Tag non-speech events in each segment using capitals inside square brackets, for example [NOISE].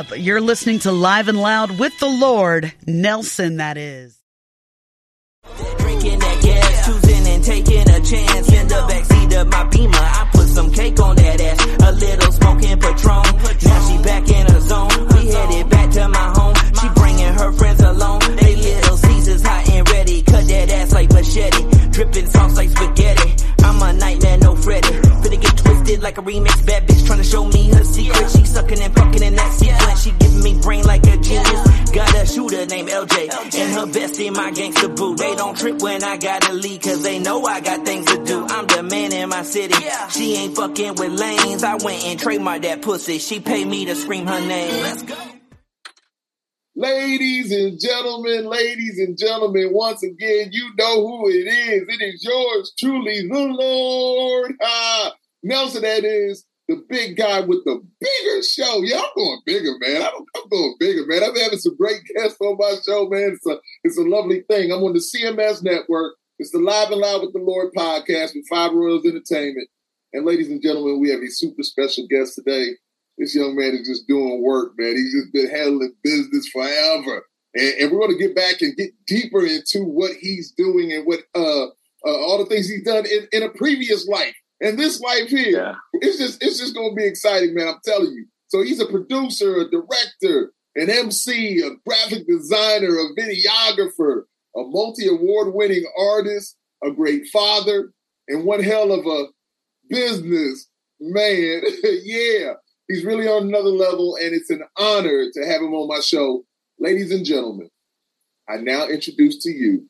Up. You're listening to Live and Loud with the Lord, Nelson, that is. Drinking that gas, choosing and taking a chance. In the backseat of my beamer, I put some cake on that ass. A little smoking Patron. Now she back in her zone. We headed back to my home. She bringing her friends along. They little Caesars hot and ready. Cut that ass like machete. Dripping sauce like spaghetti. I'm a nightmare, no Freddy. Finna get twisted like a remix. Bad bitch trying to show me her secret. She sucking and fucking in that sequence. She giving me brain like a genius. Got a shooter named LJ. And her bestie, my gangster boo. They don't trip when I gotta leave. Cause they know I got things to do. I'm the man in my city. She ain't fucking with lanes. I went and trademarked that pussy. She paid me to scream her name. Let's go. Ladies and gentlemen, ladies and gentlemen, once again, you know who it is. It is yours truly, the Lord. Ah, Nelson, that is the big guy with the bigger show. Yeah, I'm going bigger, man. I'm, I'm going bigger, man. I'm having some great guests on my show, man. It's a, it's a lovely thing. I'm on the CMS network. It's the Live and Loud with the Lord podcast with Five Royals Entertainment. And ladies and gentlemen, we have a super special guest today. This young man is just doing work, man. He's just been handling business forever. And, and we're going to get back and get deeper into what he's doing and what uh, uh, all the things he's done in, in a previous life. And this life here, Yeah. it's just it's just going to be exciting, man. I'm telling you. So he's a producer, a director, an MC, a graphic designer, a videographer, a multi award winning artist, a great father, and one hell of a business man. [LAUGHS] yeah, he's really on another level, and it's an honor to have him on my show. Ladies and gentlemen, I now introduce to you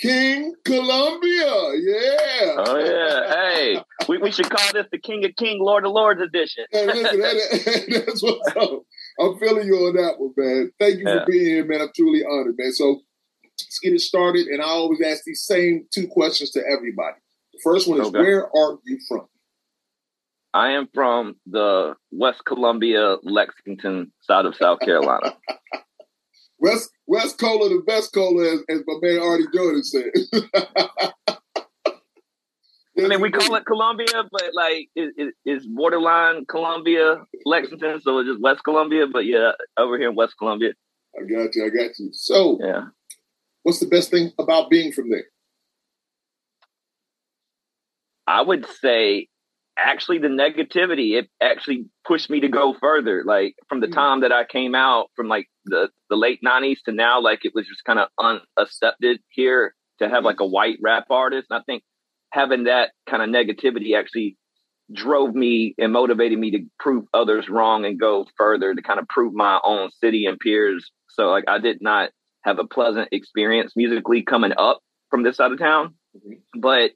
King Killumbia. Yeah. Oh yeah. Hey, we, we should call this the King of King, Lord of Lords edition. Hey, listen, that, [LAUGHS] [LAUGHS] that's what's up. I'm feeling you on that one, man. Thank you Yeah. for being here, man. I'm truly honored, man. So let's get it started. And I always ask these same two questions to everybody. The first one is, Okay. where are you from? I am from the West Columbia, Lexington side of South Carolina. [LAUGHS] West West Cola, the best cola, as, as my man Artie Jordan said. [LAUGHS] I mean, we call it Columbia, but like it, it, it's borderline Columbia, Lexington, so it's just West Columbia. But yeah, over here in West Columbia, I got you. I got you. So, yeah. what's the best thing about being from there? I would say actually the negativity it actually pushed me to go further like from the Mm. time that i came out from like the the late 90s to now like it was just kind of unaccepted here to have like a white rap artist and i think having that kind of negativity actually drove me and motivated me to prove others wrong and go further to kind of prove my own city and peers so like i did not have a pleasant experience musically coming up from this side of town Mhm. but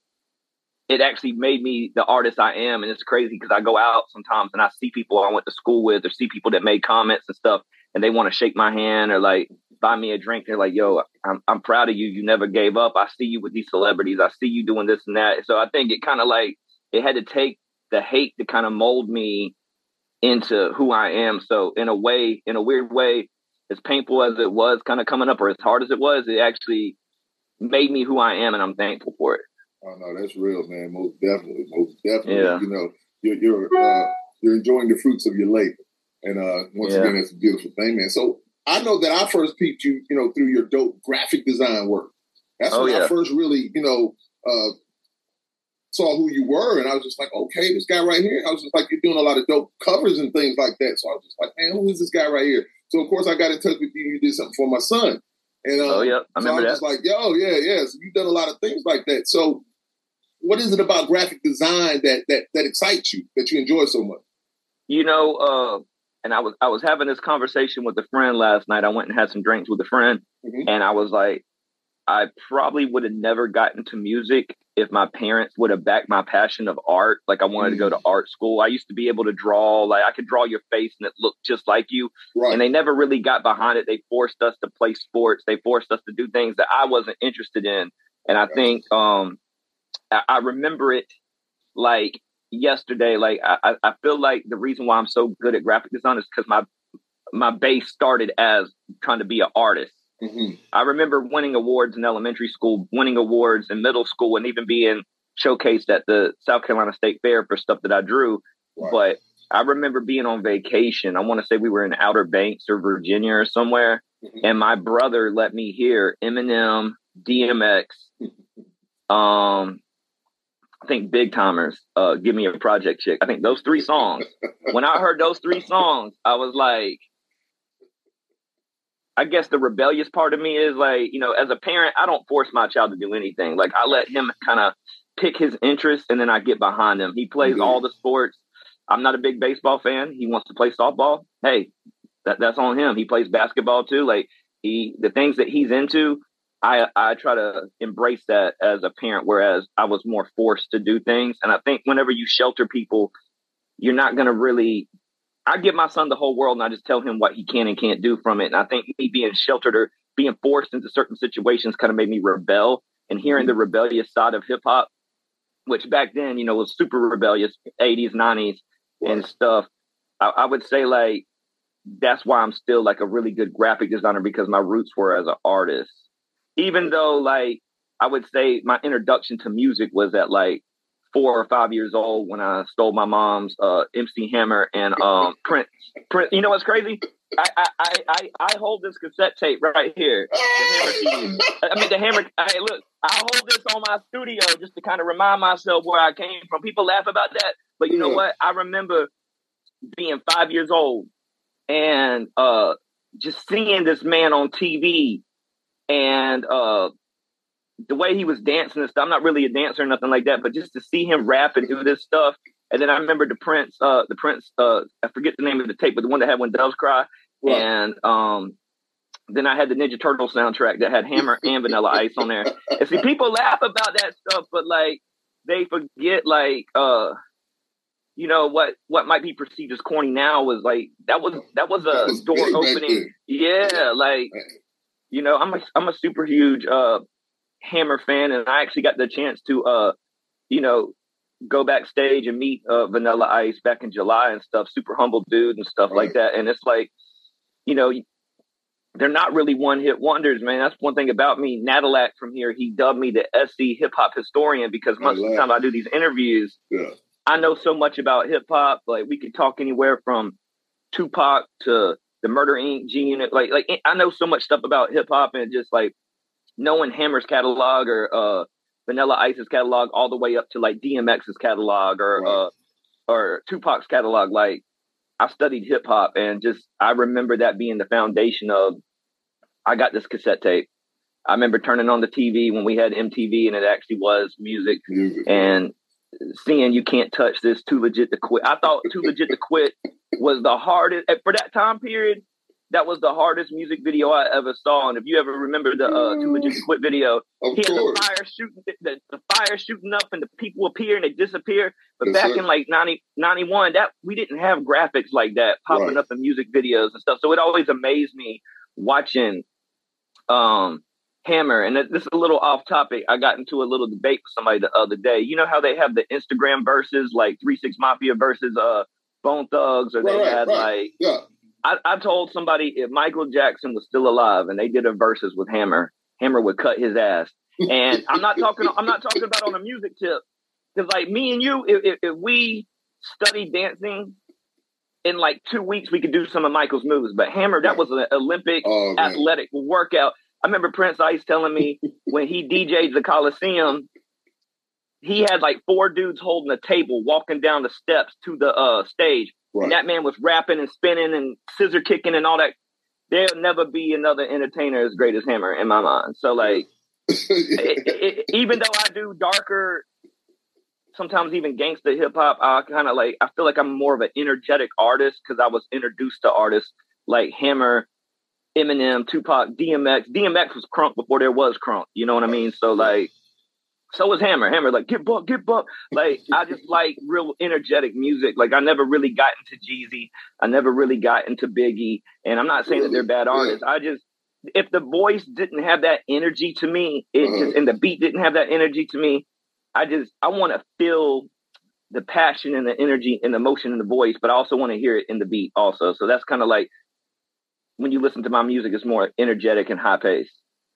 it actually made me the artist I am. And it's crazy because I go out sometimes and I see people I went to school with or see people that made comments and stuff and they want to shake my hand or like buy me a drink. They're like, yo, I'm, I'm proud of you. You never gave up. I see you with these celebrities. I see you doing this and that. So I think it kind of like, it had to take the hate to kind of mold me into who I am. So in a way, in a weird way, as painful as it was kind of coming up or as hard as it was, it actually made me who I am and I'm thankful for it. Oh no, that's real, man. Most definitely, most definitely. Yeah. You know, you're you're uh, you're enjoying the fruits of your labor, and uh, once Yeah. again, that's a beautiful thing, man. So I know that I first peeped you, you know, through your dope graphic design work. That's Oh, when I first really, you know, uh, saw who you were, and I was just like, okay, this guy right here. I was just like, you're doing a lot of dope covers and things like that. So I was just like, man, who is this guy right here? So of course, I got in touch with you. You did something for my son, and uh, Oh, yeah. I so remember I was that. just like, yo, yeah, yeah. So you've done a lot of things like that. So what is it about graphic design that that that excites you, that you enjoy so much? you know, uh, and I was I was having this conversation with a friend last night. I went and had some drinks with a friend, Mhm. and I was like, I probably would have never gotten to music if my parents would have backed my passion of art. Like I wanted to go to art school. I used to be able to draw, like I could draw your face and it looked just like you. Right. And they never really got behind it. They forced us to play sports. They forced us to do things that I wasn't interested in. And I think um I, remember it like yesterday. Like I, I- feel like the reason why I'm so good at graphic design is because my my base started as trying to be an artist. Mhm. I remember winning awards in elementary school, winning awards in middle school, and even being showcased at the South Carolina State Fair for stuff that I drew. Wow. But I remember being on vacation. I want to say we were in Outer Banks or Virginia or somewhere, Mhm. and my brother let me hear Eminem, DMX, [LAUGHS] um, I think Big Tymers, uh, Give Me a Project Chick. I think those three songs. [LAUGHS] when I heard those three songs, I was like, I guess the rebellious part of me is like, you know, as a parent, I don't force my child to do anything. Like I let him kind of pick his interests and then I get behind him. He plays Mhm. all the sports. I'm not a big baseball fan. He wants to play softball. Hey, that, that's on him. He plays basketball too. Like he, the things that he's into, I, I try to embrace that as a parent, whereas I was more forced to do things. And I think whenever you shelter people, you're not going to really I give my son the whole world and I just tell him what he can and can't do from it. And I think me being sheltered or being forced into certain situations kind of made me rebel. And hearing the mm-hmm. rebellious side of hip hop, which back then, you know, was super rebellious, 80s, 90s and stuff, I, I would say like that's why I'm still like a really good graphic designer because my roots were as an artist. Even though like I would say my introduction to music was at like four or five years old when I stole my mom's uh, MC Hammer and um, [LAUGHS] Prince. Prince. You know what's crazy? I, I, I, I, hold this cassette tape right here. The I mean, the Hammer. Hey, look, I hold this on my studio just to kind of remind myself where I came from. People laugh about that, but you know what? I remember being five years old and uh, just seeing this man on TV and uh, the way he was dancing and stuff. I'm not really a dancer or nothing like that, but just to see him rap and do this stuff. And then I remember the Prince, uh, the Prince, uh, I forget the name of the tape, but the one that had when doves cry. And um, then I had the Ninja Turtle soundtrack that had Hammer [LAUGHS] and Vanilla Ice on there. And see, people laugh about that stuff, but like they forget, like, uh, you know what what might be perceived as corny now was like that was that was a That was door opening. Yeah, like you know, I'm a I'm a super huge uh Hammer fan, and I actually got the chance to uh you know go backstage and meet uh, Vanilla Ice back in July and stuff. Super humble dude and stuff like that. And it's like you know they're not really one hit wonders, man. That's one thing about me. Nadalak from here, he dubbed me the SC hip hop historian because most of the time I do these interviews, Yeah. I know so much about hip hop. Like we could talk anywhere from Tupac to the Murder Inc. G Unit. Like like I know so much stuff about hip hop and just like knowing Hammer's catalog or uh Vanilla Ice's catalog all the way up to like DMX's catalog or Right. uh or Tupac's catalog. Like I studied hip hop and just I remember that being the foundation of I got this cassette tape. I remember turning on the TV when we had MTV and it actually was music Music. and seeing you can't touch this too legit to quit. I thought too legit to quit was the hardest for that time period. That was the hardest music video I ever saw. And if you ever remember the uh, too legit to quit video, of he had the fire shooting, the, the fire shooting up, and the people appear and they disappear. But Yes, back sir. in like 90, 91, that we didn't have graphics like that popping Right. up in music videos and stuff. So it always amazed me watching um Hammer. And this is a little off topic. I got into a little debate with somebody the other day. You know how they have the Instagram verses, like Three Six Mafia versus uh Bone Thugs, or they Right, had right. like Yeah. I, I told somebody if Michael Jackson was still alive and they did a verses with Hammer, Hammer would cut his ass. And I'm not talking. I'm not talking about on a music tip because like me and you, if, if, we studied dancing in like two weeks, we could do some of Michael's moves. But Hammer, that was an Olympic Oh, athletic workout. I remember Prince Ice telling me when he DJ'd the Coliseum, he had like four dudes holding a table, walking down the steps to the uh, stage. Right. And that man was rapping and spinning and scissor kicking and all that. There'll never be another entertainer as great as Hammer in my mind. So like, it, it, even though I do darker, sometimes even gangsta hip hop, I kind of like I feel like I'm more of an energetic artist because I was introduced to artists like Hammer, Eminem, Tupac, DMX. DMX was crunk before there was crunk. You know what I mean? So like. So was Hammer. Hammer, like, get buck, get buck. Like, I just like real energetic music. Like, I never really got into Jeezy. I never really got into Biggie. And I'm not saying that they're bad artists. I just, if the voice didn't have that energy to me, it Uh-huh. just, and the beat didn't have that energy to me, I just, I want to feel the passion and the energy and the emotion in the voice, but I also want to hear it in the beat also. So that's kind of like when you listen to my music, it's more energetic and high paced.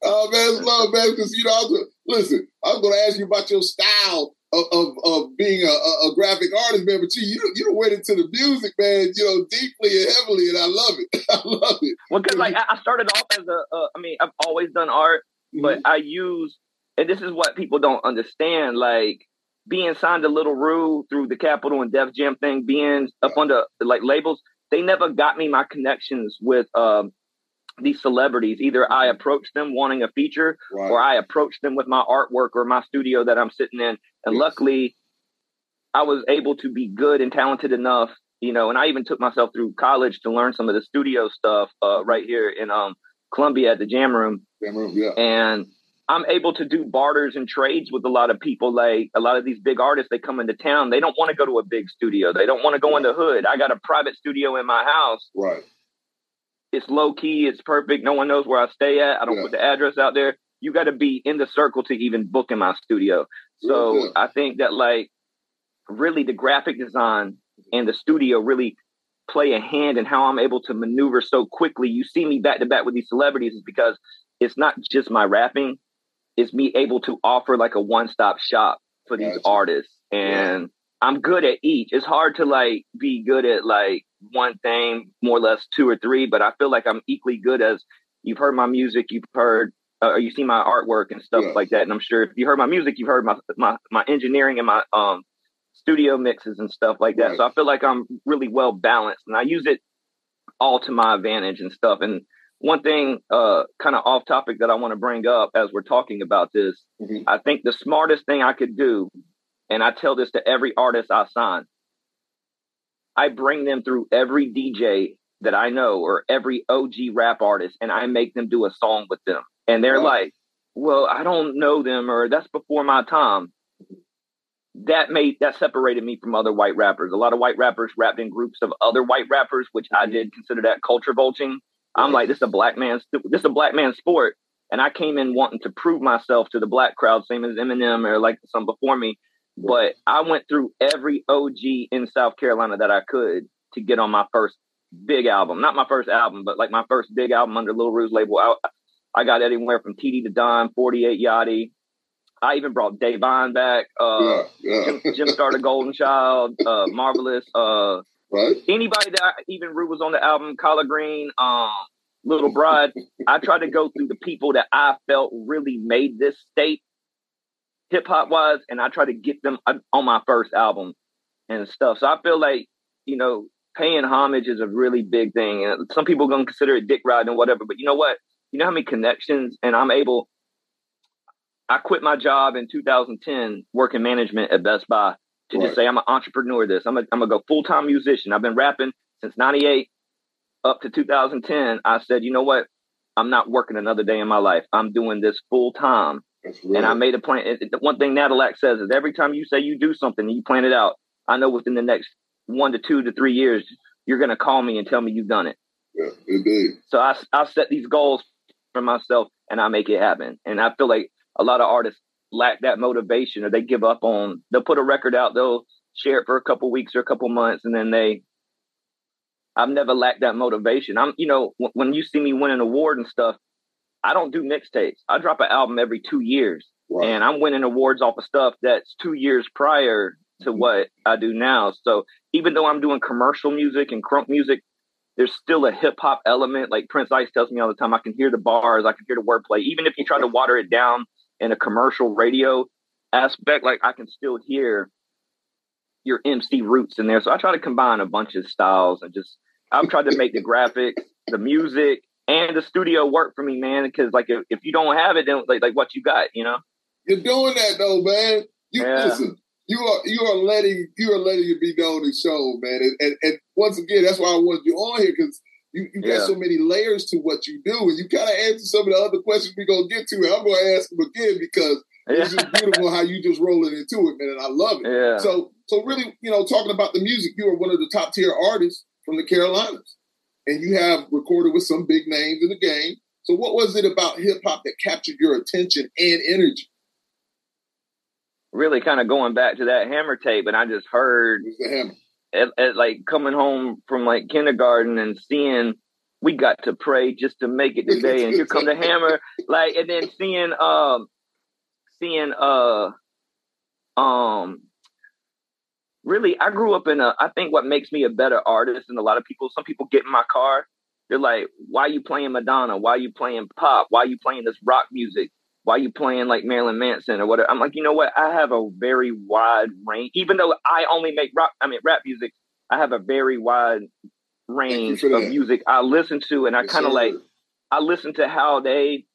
Oh man, it's love, man. Because you know, I was, listen, I was going to ask you about your style of, of, of being a, a, graphic artist, man. But you you you went into the music, man. You know, deeply and heavily, and I love it. [LAUGHS] I love it. Well, because like I started off as a, uh, I mean, I've always done art, mm-hmm. but I use, and this is what people don't understand, like being signed to Little Rue through the Capitol and Def Jam thing, being up under like labels, they never got me my connections with um, these celebrities. Either I mm-hmm. them wanting a feature, right. or I approach them with my artwork or my studio that I'm sitting in. And yes. luckily, I was able to be good and talented enough, you know. And I even took myself through college to learn some of the studio stuff uh, right here in um, Columbia at the Jam Room. Jam Room, yeah. And I'm able to do barters and trades with a lot of people. Like a lot of these big artists, they come into town. They don't want to go to a big studio. They don't want to go right. in the hood. I got a private studio in my house. Right. It's low key. It's perfect. No one knows where I stay at. I don't yeah. put the address out there. You got to be in the circle to even book in my studio. So yeah. I think that like really the graphic design and the studio really play a hand in how I'm able to maneuver so quickly. You see me back to back with these celebrities is because it's not just my rapping it's me able to offer like a one stop shop for these gotcha. artists. And yeah. I'm good at each. It's hard to like be good at like one thing, more or less two or three, but I feel like I'm equally good as you've heard my music, you've heard uh, or you see my artwork and stuff yeah. like that. And I'm sure if you heard my music, you've heard my my my engineering and my um studio mixes and stuff like that. Right. So I feel like I'm really well balanced and I use it all to my advantage and stuff. And one thing uh, kind of off topic that I want to bring up as we're talking about this, mm-hmm. I think the smartest thing I could do, and I tell this to every artist I sign, I bring them through every DJ that I know or every OG rap artist and I make them do a song with them. And they're like, well, I don't know them or that's before my time. That made that separated me from other white rappers. A lot of white rappers rapped in groups of other white rappers, which I mm-hmm. did consider that culture vulturing. I'm like, this is a black man's this is a black man's sport. And I came in wanting to prove myself to the black crowd, same as Eminem or like some before me. But I went through every OG in South Carolina that I could to get on my first big album. Not my first album, but like my first big album under Lil Rue's label. I, I got anywhere from TD to Don, 48 Yachty. I even brought Da'Vine back. Uh, yeah, yeah. Jim, Jim started Golden Child, uh, Marvelous, uh, Right. Anybody that I, even Rue was on the album, Collard Green, um, Little Bride. I tried to go through the people that I felt really made this state hip hop wise, and I try to get them on my first album and stuff. So I feel like you know paying homage is a really big thing, and some people are gonna consider it dick riding and whatever. But you know what? You know how many connections, and I'm able. I quit my job in 2010 working management at Best Buy to right. just say I'm an entrepreneur. This I'm a, I'm gonna go full time musician. I've been rapping since '98 up to 2010. I said, you know what? I'm not working another day in my life. I'm doing this full time. And I made a plan. It, one thing Nadalac says is every time you say you do something and you plan it out, I know within the next one to two to three years, you're going to call me and tell me you've done it. Yeah, indeed. So I, I set these goals for myself and I make it happen. And I feel like a lot of artists lack that motivation or they give up on they'll put a record out they'll share it for a couple weeks or a couple months and then they i've never lacked that motivation i'm you know w- when you see me win an award and stuff i don't do mixtapes i drop an album every two years wow. and i'm winning awards off of stuff that's two years prior to mm-hmm. what i do now so even though i'm doing commercial music and crunk music there's still a hip hop element. Like Prince Ice tells me all the time, I can hear the bars, I can hear the wordplay. Even if you try to water it down in a commercial radio aspect, like I can still hear your MC roots in there. So I try to combine a bunch of styles and just I've tried to make the graphics, the music, and the studio work for me, man. Because like if, if you don't have it, then like like what you got, you know. You're doing that though, man. You yeah. listen. You are you are letting you are letting it be known and shown, man. And, and, and once again, that's why I wanted you on here because you, you got so many layers to what you do, and you kind of answer some of the other questions we're gonna get to. And I'm gonna ask them again because yeah. it's just beautiful how you just rolling into it, man, and I love it. Yeah. So, so really, you know, talking about the music, you are one of the top tier artists from the Carolinas, and you have recorded with some big names in the game. So, what was it about hip hop that captured your attention and energy? Really, kind of going back to that hammer tape, and I just heard the hammer at, at like coming home from like kindergarten and seeing we got to pray just to make it today and here come the hammer like and then seeing um seeing uh um really I grew up in a I think what makes me a better artist than a lot of people, some people get in my car, they're like, Why are you playing Madonna? Why are you playing pop? Why are you playing this rock music? Why are you playing like Marilyn Manson or whatever? I'm like, you know what? I have a very wide range. Even though I only make rock, I mean rap music, I have a very wide range of music I listen to, and I kind of like I listen to how they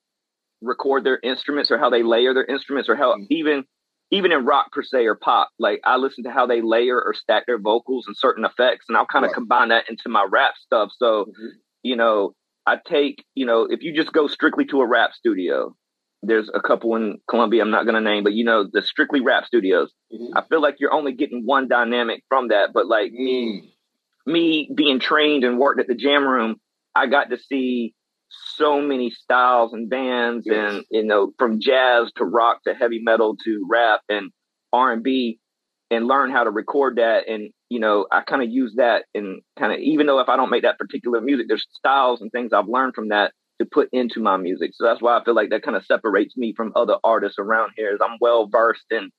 record their instruments or how they layer their instruments or how mm-hmm. even even in rock per se or pop, like I listen to how they layer or stack their vocals and certain effects, and I'll kind of right. combine that into my rap stuff. So, mm-hmm. you know, I take, you know, if you just go strictly to a rap studio, there's a couple in Columbia I'm not going to name, but you know, the strictly rap studios. Mm-hmm. I feel like you're only getting one dynamic from that, but like mm. me, me being trained and worked at the jam room, I got to see so many styles and bands yes. and you know from jazz to rock to heavy metal to rap and r&b and learn how to record that and you know i kind of use that and kind of even though if i don't make that particular music there's styles and things i've learned from that to put into my music so that's why i feel like that kind of separates me from other artists around here is i'm well versed in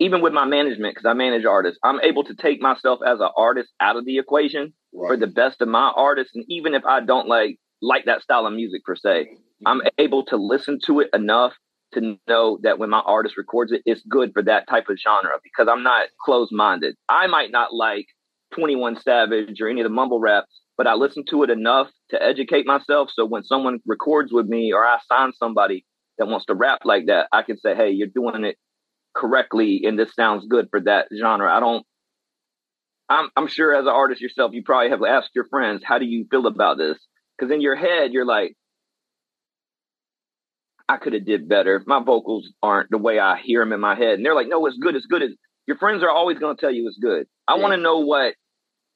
even with my management because i manage artists i'm able to take myself as an artist out of the equation right. for the best of my artists and even if i don't like like that style of music per se. I'm able to listen to it enough to know that when my artist records it, it's good for that type of genre because I'm not closed minded. I might not like 21 Savage or any of the mumble raps, but I listen to it enough to educate myself. So when someone records with me or I sign somebody that wants to rap like that, I can say, hey, you're doing it correctly and this sounds good for that genre. I don't I'm I'm sure as an artist yourself, you probably have asked your friends, how do you feel about this? Because in your head, you're like, I could have did better. My vocals aren't the way I hear them in my head. And they're like, no, it's good. It's good. It's, your friends are always going to tell you it's good. I yeah. want to know what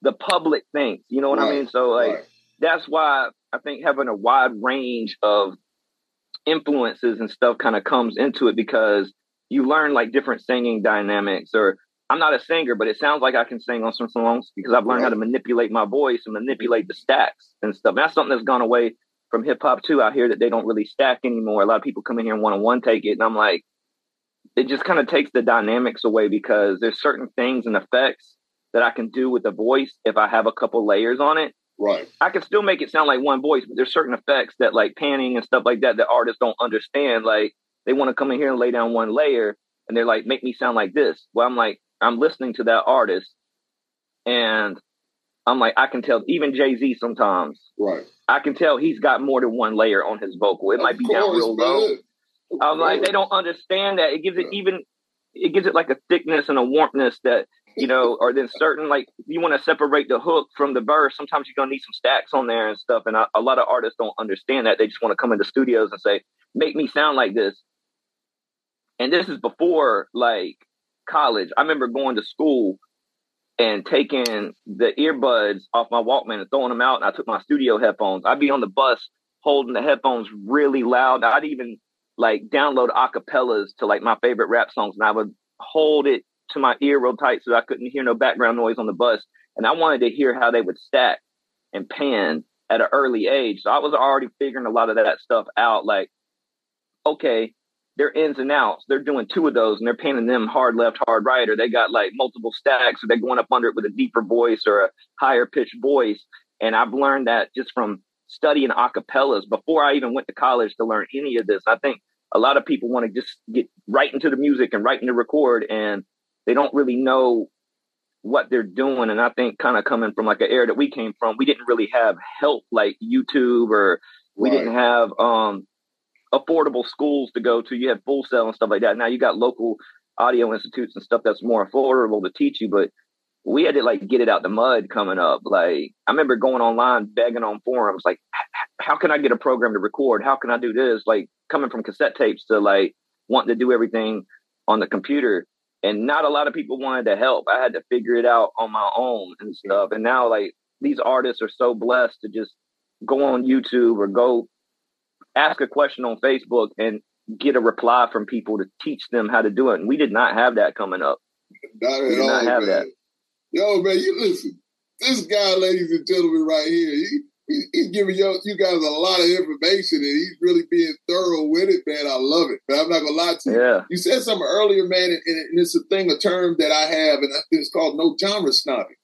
the public thinks. You know what right. I mean? So like, right. that's why I think having a wide range of influences and stuff kind of comes into it because you learn like different singing dynamics or I'm not a singer, but it sounds like I can sing on some songs because I've learned right. how to manipulate my voice and manipulate the stacks and stuff. And that's something that's gone away from hip hop too. I hear that they don't really stack anymore. A lot of people come in here and one on one take it, and I'm like, it just kind of takes the dynamics away because there's certain things and effects that I can do with the voice if I have a couple layers on it. Right. I can still make it sound like one voice, but there's certain effects that like panning and stuff like that that artists don't understand. Like they want to come in here and lay down one layer and they're like, make me sound like this. Well, I'm like, I'm listening to that artist and I'm like, I can tell even Jay Z sometimes. Right. I can tell he's got more than one layer on his vocal. It of might be course, down real low. I'm like, they don't understand that. It gives it yeah. even it gives it like a thickness and a warmthness that, you know, [LAUGHS] or then certain like you want to separate the hook from the verse. Sometimes you're gonna need some stacks on there and stuff. And a, a lot of artists don't understand that. They just want to come into studios and say, make me sound like this. And this is before like college, I remember going to school and taking the earbuds off my Walkman and throwing them out. And I took my studio headphones. I'd be on the bus holding the headphones really loud. I'd even like download acapellas to like my favorite rap songs, and I would hold it to my ear real tight so I couldn't hear no background noise on the bus. And I wanted to hear how they would stack and pan at an early age. So I was already figuring a lot of that stuff out. Like, okay, their ins and outs. They're doing two of those and they're panning them hard left, hard right, or they got like multiple stacks, or they're going up under it with a deeper voice or a higher pitched voice. And I've learned that just from studying acapellas before I even went to college to learn any of this. I think a lot of people want to just get right into the music and right into record, and they don't really know what they're doing. And I think kind of coming from like an era that we came from, we didn't really have help like YouTube or we right. didn't have um affordable schools to go to. You had Full Sail and stuff like that. Now you got local audio institutes and stuff that's more affordable to teach you, but we had to like get it out the mud coming up. Like I remember going online begging on forums, like, how can I get a program to record? How can I do this? Like coming from cassette tapes to like wanting to do everything on the computer. And not a lot of people wanted to help. I had to figure it out on my own and stuff. And now like these artists are so blessed to just go on YouTube or go ask a question on Facebook and get a reply from people to teach them how to do it. And we did not have that coming up. Not at all. Not have man. that. Yo, man, you listen. This guy, ladies and gentlemen, right here, he, he, he's giving you, you guys a lot of information, and he's really being thorough with it, man. I love it. But I'm not gonna lie to you. Yeah. You said something earlier, man, and, and it's a thing, a term that I have, and it's called no genre snobbing.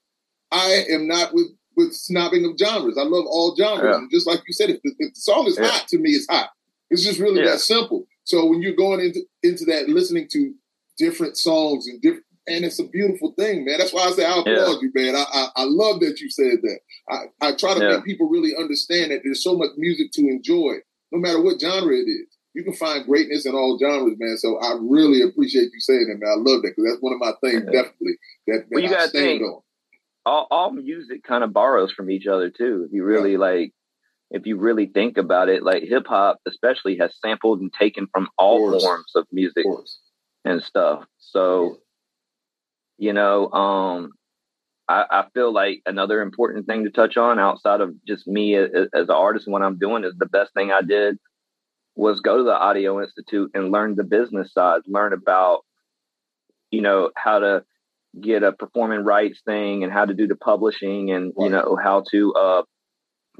I am not with with snobbing of genres. I love all genres, Yeah. and just like you said, if the, if the song is Yeah. hot to me, it's hot. It's just really Yeah. that simple. So when you're going into into that, listening to different songs and different, and it's a beautiful thing, man. That's why I say I applaud you, man. I, I I love that you said that. I I try to make people really understand that there's so much music to enjoy, no matter what genre it is. You can find greatness in all genres, man. So I really appreciate you saying that, man. I love that because that's one of my things, definitely that, that Well, you I gotta stand think, on. All, all music kind of borrows from each other too. If you really like, if you really think about it, like hip hop especially has sampled and taken from all Course. forms of Of music course. and stuff. So, you know, um, I, I feel like another important thing to touch on outside of just me as, as an artist and what I'm doing is the best thing I did was go to the Audio Institute and learn the business side, learn about, you know, how to get a performing rights thing and how to do the publishing and, you know, how to uh,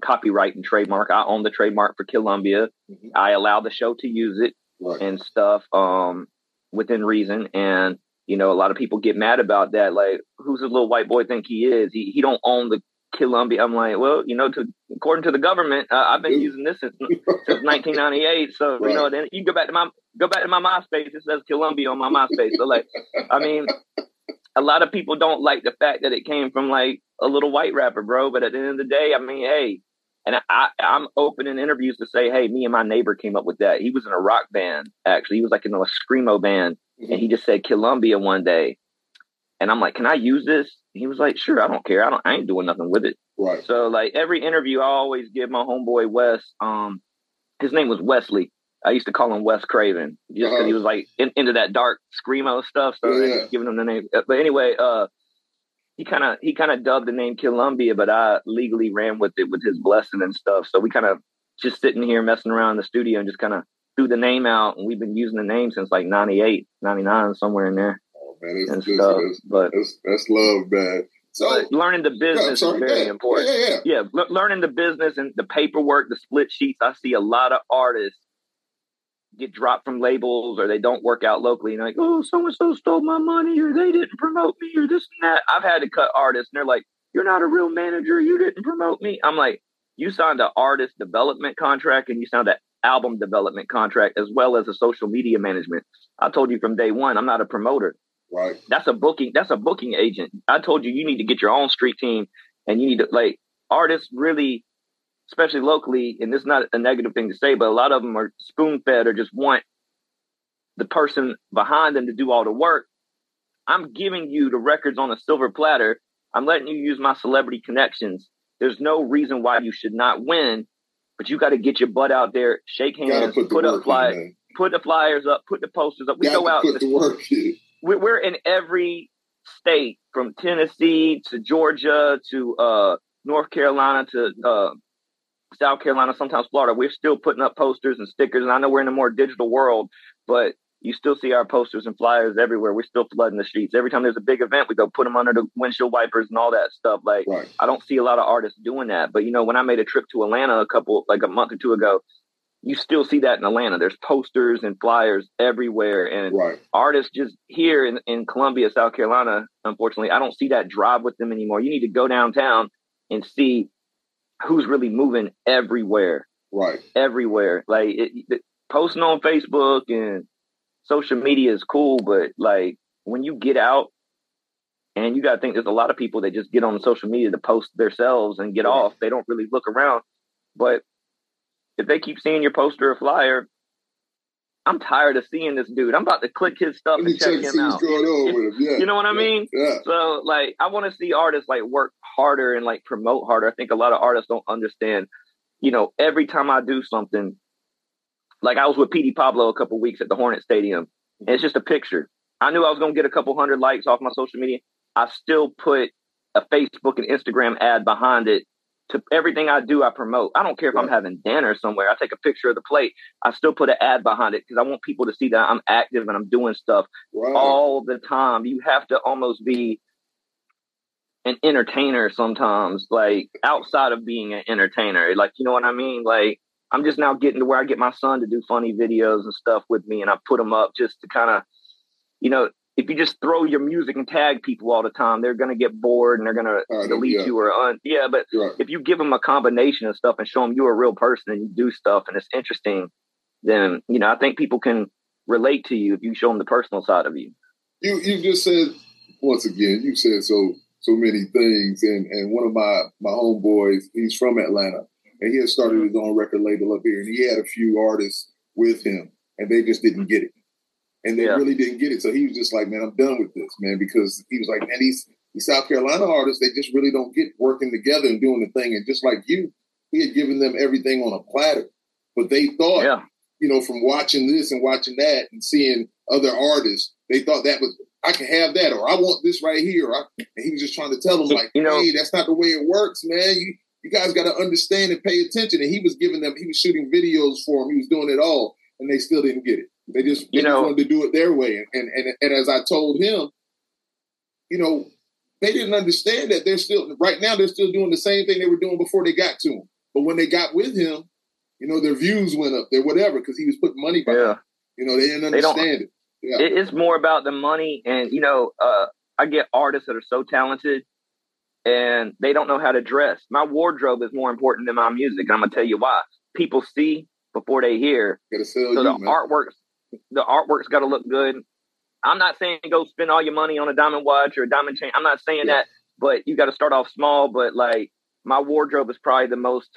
copyright and trademark. I own the trademark for Killumbia. Mhm. I allow the show to use it Right. and stuff um within reason and you know a lot of people get mad about that like who's this little white boy think he is he he don't own the Killumbia I'm like well you know to according to the government uh, I've been using this since [LAUGHS] since 1998 so Right. you know then you go back to my go back to my MySpace it says Killumbia on my MySpace so like I mean a lot of people don't like the fact that it came from like a little white rapper bro but at the end of the day I mean hey and I, I'm open in interviews to say, hey, me and my neighbor came up with that. He was in a rock band, actually. He was like in a screamo band, and he just said Killumbia one day. And I'm like, can I use this? He was like, sure, I don't care. I don't. I ain't doing nothing with it. Right. So like every interview, I always give my homeboy Wes. Um, his name was Wesley. I used to call him Wes Craven just because Uh-huh. he was like in, into that dark screamo stuff. So Yeah. just giving him the name. But anyway, uh, he kind of he kind of dubbed the name Killumbia, but I legally ran with it with his blessing and stuff. So we kind of just sitting here messing around in the studio and just kind of threw the name out, and we've been using the name since like 98, 99, somewhere in there Oh, man, it's, and it's, stuff. But, that's, that's love, man. So, learning the business sorry, is very important. Yeah, yeah, Yeah, le- learning the business and the paperwork, the split sheets. I see a lot of artists get dropped from labels or they don't work out locally. And like, oh, so and so stole my money or they didn't promote me or this and that. I've had to cut artists and they're like, you're not a real manager. You didn't promote me. I'm like, you signed an artist development contract and you signed an album development contract as well as a social media management. I told you from day one, I'm not a promoter Right. that's a booking that's a booking agent i told you you need to get your own street team and you need to like artists really especially locally and this is not a negative thing to say but a lot of them are spoon fed or just want the person behind them to do all the work. I'm giving you the records on a silver platter. I'm letting you use my celebrity connections. There's no reason why you should not win but you got to get your butt out there shake hands put the put up in, flyers put the flyers up put the posters up. We Got go out put the work in. we're, we're in every state from Tennessee to Georgia to uh, North Carolina to uh, South Carolina, sometimes Florida. We're still putting up posters and stickers. And I know we're in a more digital world, but you still see our posters and flyers everywhere. We're still flooding the streets. Every time there's a big event, we go put them under the windshield wipers and all that stuff. Like, Right. I don't see a lot of artists doing that. But, you know, when I made a trip to Atlanta a couple, like a month or two ago, you still see that in Atlanta. There's posters and flyers everywhere. And Right. artists just here in, in Columbia, South Carolina, unfortunately, I don't see that drive with them anymore. You need to go downtown and see who's really moving everywhere, Right. everywhere. Like it, it, posting on Facebook and social media is cool, but like when you get out and you got to think there's a lot of people that just get on social media to post themselves and get off. They don't really look around. But if they keep seeing your poster or flyer, I'm tired of seeing this dude. I'm about to click his stuff and check check him out. going on with him. Yeah. You know what I mean? Yeah. So like I want to see artists like work harder and like promote harder. I think a lot of artists don't understand, you know, every time I do something, like I was with PD Pablo a couple weeks at the Hornet Stadium, and it's just a picture. I knew I was gonna get a couple hundred likes off my social media. I still put a Facebook and Instagram ad behind it. To everything I do, I promote. I don't care if I'm having dinner somewhere. I take a picture of the plate. I still put an ad behind it because I want people to see that I'm active and I'm doing stuff Right. all the time. You have to almost be an entertainer sometimes, like outside of being an entertainer. Like, you know what I mean? Like, I'm just now getting to where I get my son to do funny videos and stuff with me, and I put them up just to kind of, you know, if you just throw your music and tag people all the time, they're gonna get bored and they're gonna Uh, delete yeah. you or un- yeah. But Right. if you give them a combination of stuff and show them you're a real person and you do stuff and it's interesting, then you know I think people can relate to you if you show them the personal side of you. you you just said once again you said so so many things and and one of my my homeboys he's from atlanta and he had started his own record label up here and he had a few artists with him and they just didn't get it and they Yeah. really didn't get it so he was just like man i'm done with this man because he was like man these these south carolina artists they just really don't get working together and doing the thing and just like you he had given them everything on a platter but they thought Yeah, you know, from watching this and watching that and seeing other artists, they thought that was I can have that or I want this right here. I, and he was just trying to tell them like, You know- hey, that's not the way it works, man. You you guys got to understand and pay attention. And he was giving them, he was shooting videos for them, he was doing it all, and they still didn't get it. They just, they You just wanted to do it their way. And, and and as I told him, you know, they didn't understand that they're still right now they're still doing the same thing they were doing before they got to him. But when they got with him, you know, their views went up, their whatever, because he was putting money behind. yeah. You know, they didn't They understand it. Yeah. It, it's more about the money, and you know, uh, I get artists that are so talented, and they don't know how to dress. My wardrobe is more important than my music, and I'm gonna tell you why. People see before they hear, Gotta sell so you, the man. artworks, the artwork's got to look good. I'm not saying go spend all your money on a diamond watch or a diamond chain. I'm not saying Yeah. that, but you got to start off small. But like my wardrobe is probably the most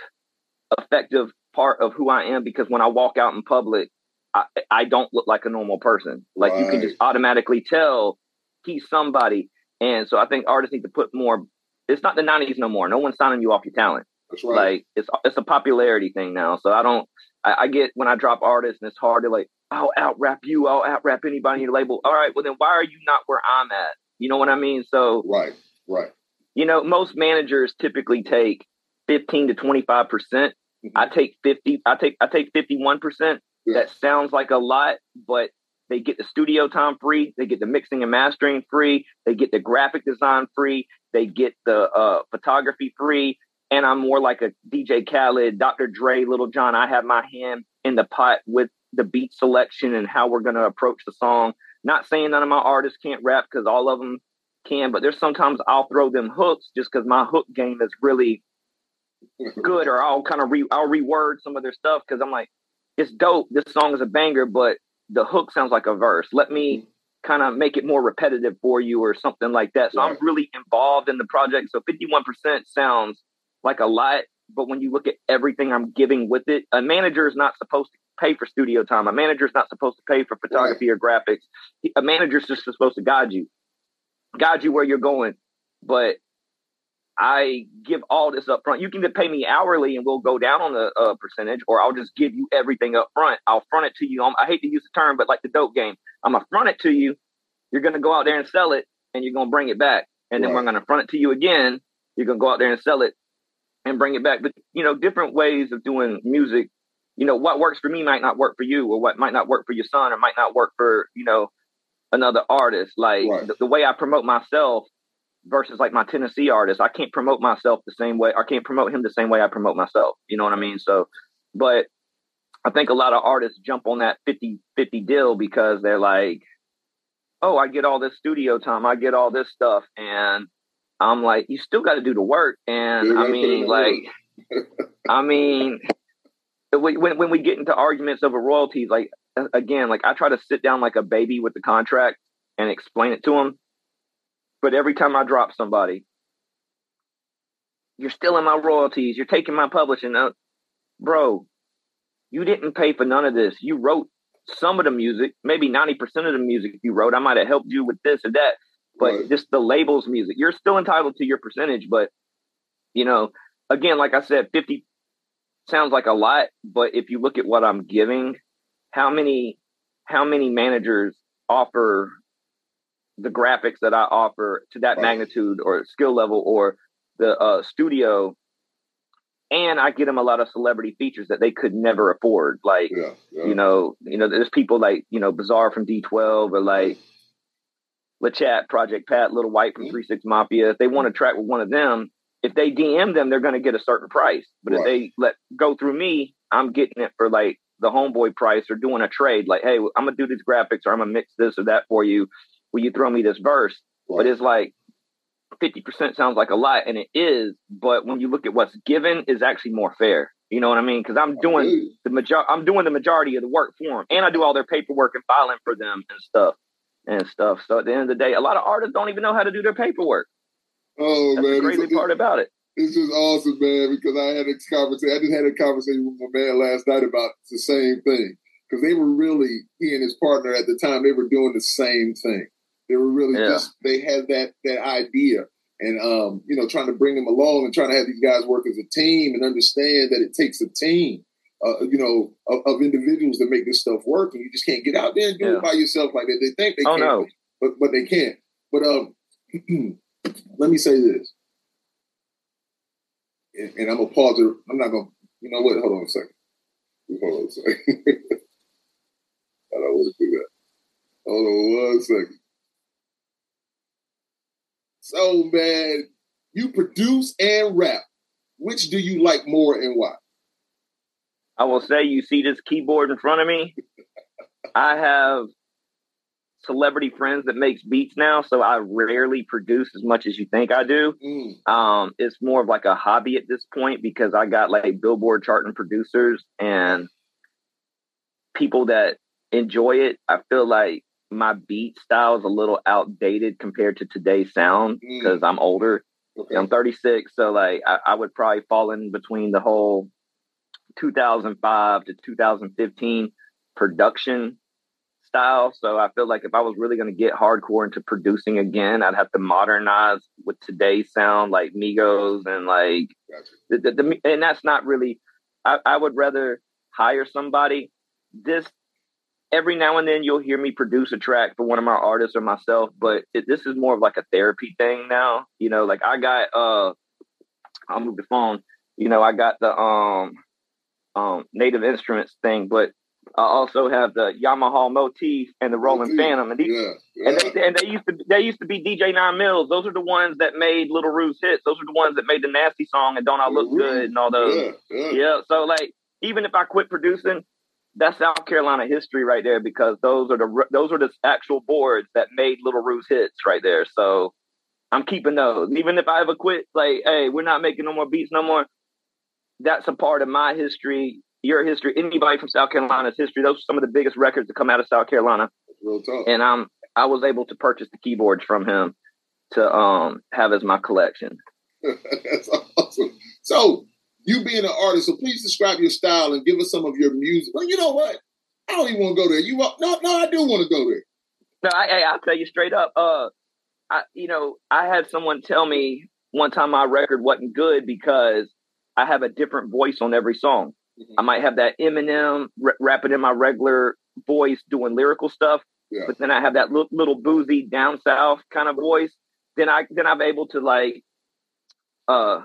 effective part of who I am because when I walk out in public, I, I don't look like a normal person. Like you can just automatically tell he's somebody. And so I think artists need to put more. It's not the '90s no more. No one's signing you off your talent. That's right. Like it's it's a popularity thing now. So I don't. I, I get when I drop artists and it's hard to like. I'll out rap you. I'll out rap anybody in your label. All right. Well then, why are you not where I'm at? You know what I mean? So right, right. you know, most managers typically take 15 to 25 percent. Mhm. I take 50. I take I take 51 percent. That sounds like a lot, but they get the studio time free. They get the mixing and mastering free. They get the graphic design free. They get the uh, photography free. And I'm more like a DJ Khaled, Dr. Dre, Lil Jon. I have my hand in the pot with the beat selection and how we're going to approach the song. Not saying none of my artists can't rap because all of them can, but there's sometimes I'll throw them hooks just because my hook game is really good, or I'll kind of re I'll reword some of their stuff because I'm like, it's dope. This song is a banger, but the hook sounds like a verse. Let me mm-hmm. kind of make it more repetitive for you or something like that. So I'm really involved in the project. So 51% sounds like a lot, but when you look at everything I'm giving with it, a manager is not supposed to pay for studio time. A manager is not supposed to pay for photography or graphics. A manager is just supposed to guide you, guide you where you're going. But I give all this up front. You can pay me hourly and we'll go down on the uh, percentage, or I'll just give you everything up front. I'll front it to you. I'm, I hate to use the term, but like the dope game, I'm gonna front it to you. You're gonna go out there and sell it, and you're gonna bring it back, and then Right. we're gonna front it to you again. You're gonna go out there and sell it, and bring it back. But you know, different ways of doing music. You know, what works for me might not work for you, or what might not work for your son, or might not work for you know another artist. Like Right. the, the way I promote myself versus like my Tennessee artist, I can't promote myself the same way. I can't promote him the same way I promote myself. You know what I mean? So, but I think a lot of artists jump on that 50 50 deal because they're like, oh, I get all this studio time, I get all this stuff. And I'm like, you still got to do the work. And I gotta put in mean, like, I mean, when, when when we get into arguments over royalties, like, again, like I try to sit down like a baby with the contract and explain it to them. But every time I drop somebody, you're stealing my royalties. You're taking my publishing. Uh, bro, you didn't pay for none of this. You wrote some of the music, maybe 90% of the music you wrote. I might have helped you with this or that, but Right. just the labels music, you're still entitled to your percentage. But, you know, again, like I said, 50 sounds like a lot, but if you look at what I'm giving, how many, how many managers offer the graphics that I offer to that Right. magnitude or skill level or the uh, studio, and I get them a lot of celebrity features that they could never afford. Like Yeah, yeah. you know, you know, there's people like you know Bizarre from D12 or like LaChat, Project Pat, Lil Wyte from Mhm. Three Six Mafia, if they want to track with one of them, if they DM them, they're going to get a certain price. But if they let go through me, I'm getting it for like the homeboy price or doing a trade. Like, hey, I'm gonna do these graphics or I'm gonna mix this or that for you. Will you throw me this verse? But it's like 50% sounds like a lot, and it is. But when you look at what's given, is actually more fair. You know what I mean? Because I'm doing the major I'm doing the majority of the work for them, and I do all their paperwork and filing for them and stuff and stuff. So at the end of the day, a lot of artists don't even know how to do their paperwork. Oh That's man, the crazy it's, part about it. it's just awesome, man. Because I had a conversation. I just had a conversation with my man last night about the same thing. Because they were really he and his partner at the time. They were doing the same thing. They were really Yeah. just they had that that idea, and um, you know, trying to bring them along and trying to have these guys work as a team and understand that it takes a team. Uh, you know, of, of individuals that make this stuff work, and you just can't get out there and do Yeah. it by yourself like that. They think they Oh, can, no. but but they can't. But um, [CLEARS THROAT] let me say this, and, and I'm gonna pause it. I'm not gonna. You know what? Hold on a second. Hold on a second. [LAUGHS] I don't want to do that. Hold on one second. So, man, you produce and rap. Which do you like more and why? I will say, you see this keyboard in front of me. I have celebrity friends that makes beats now, so I rarely produce as much as you think I do. Mm, Um, it's more of like a hobby at this point because I got like Billboard charting producers and people that enjoy it. I feel like my beat style is a little outdated compared to today's sound Mm. because I'm older. okay. I'm 36, so like I, I would probably fall in between the whole 2005 to 2015 production style. So I feel like if I was really going to get hardcore into producing again, I'd have to modernize with today's sound, like Migos and like Gotcha. the, the, the and that's not really. I, I would rather hire somebody. This every now and then you'll hear me produce a track for one of my artists or myself, but it, this is more of like a therapy thing now. You know, like I got uh, I'll move the phone. You know, I got the um um native instruments thing, but I also have the Yamaha motif and the Roland. Phantom, and these Yeah. yeah. and they, and they used to they used to be DJ Nine Mills. Those are the ones that made Lil Ru's hits. Those are the ones that made the nasty song and Don't I Look Rue. Good and all those. yeah, yeah. Yeah. So like, even if I quit producing, that's South Carolina history right there because those are the those are the actual boards that made Lil Ru's hits right there. So I'm keeping those. Even if I ever quit, like, hey, we're not making no more beats no more. That's a part of my history, your history, anybody from South Carolina's history. Those are some of the biggest records to come out of South Carolina Real talk. and um I was able to purchase the keyboards from him to um have as my collection. [LAUGHS] That's awesome. So, you being an artist, so please describe your style and give us some of your music. Well, you know what? I don't even want to go there. You want- no, no, I do want to go there. No, I, I I'll tell you straight up. Uh, I you know I had someone tell me one time my record wasn't good because I have a different voice on every song. I might have that Eminem r- rapping in my regular voice doing lyrical stuff, Yeah. but then I have that little, little Boosie down south kind of voice. Then I then I'm able to like uh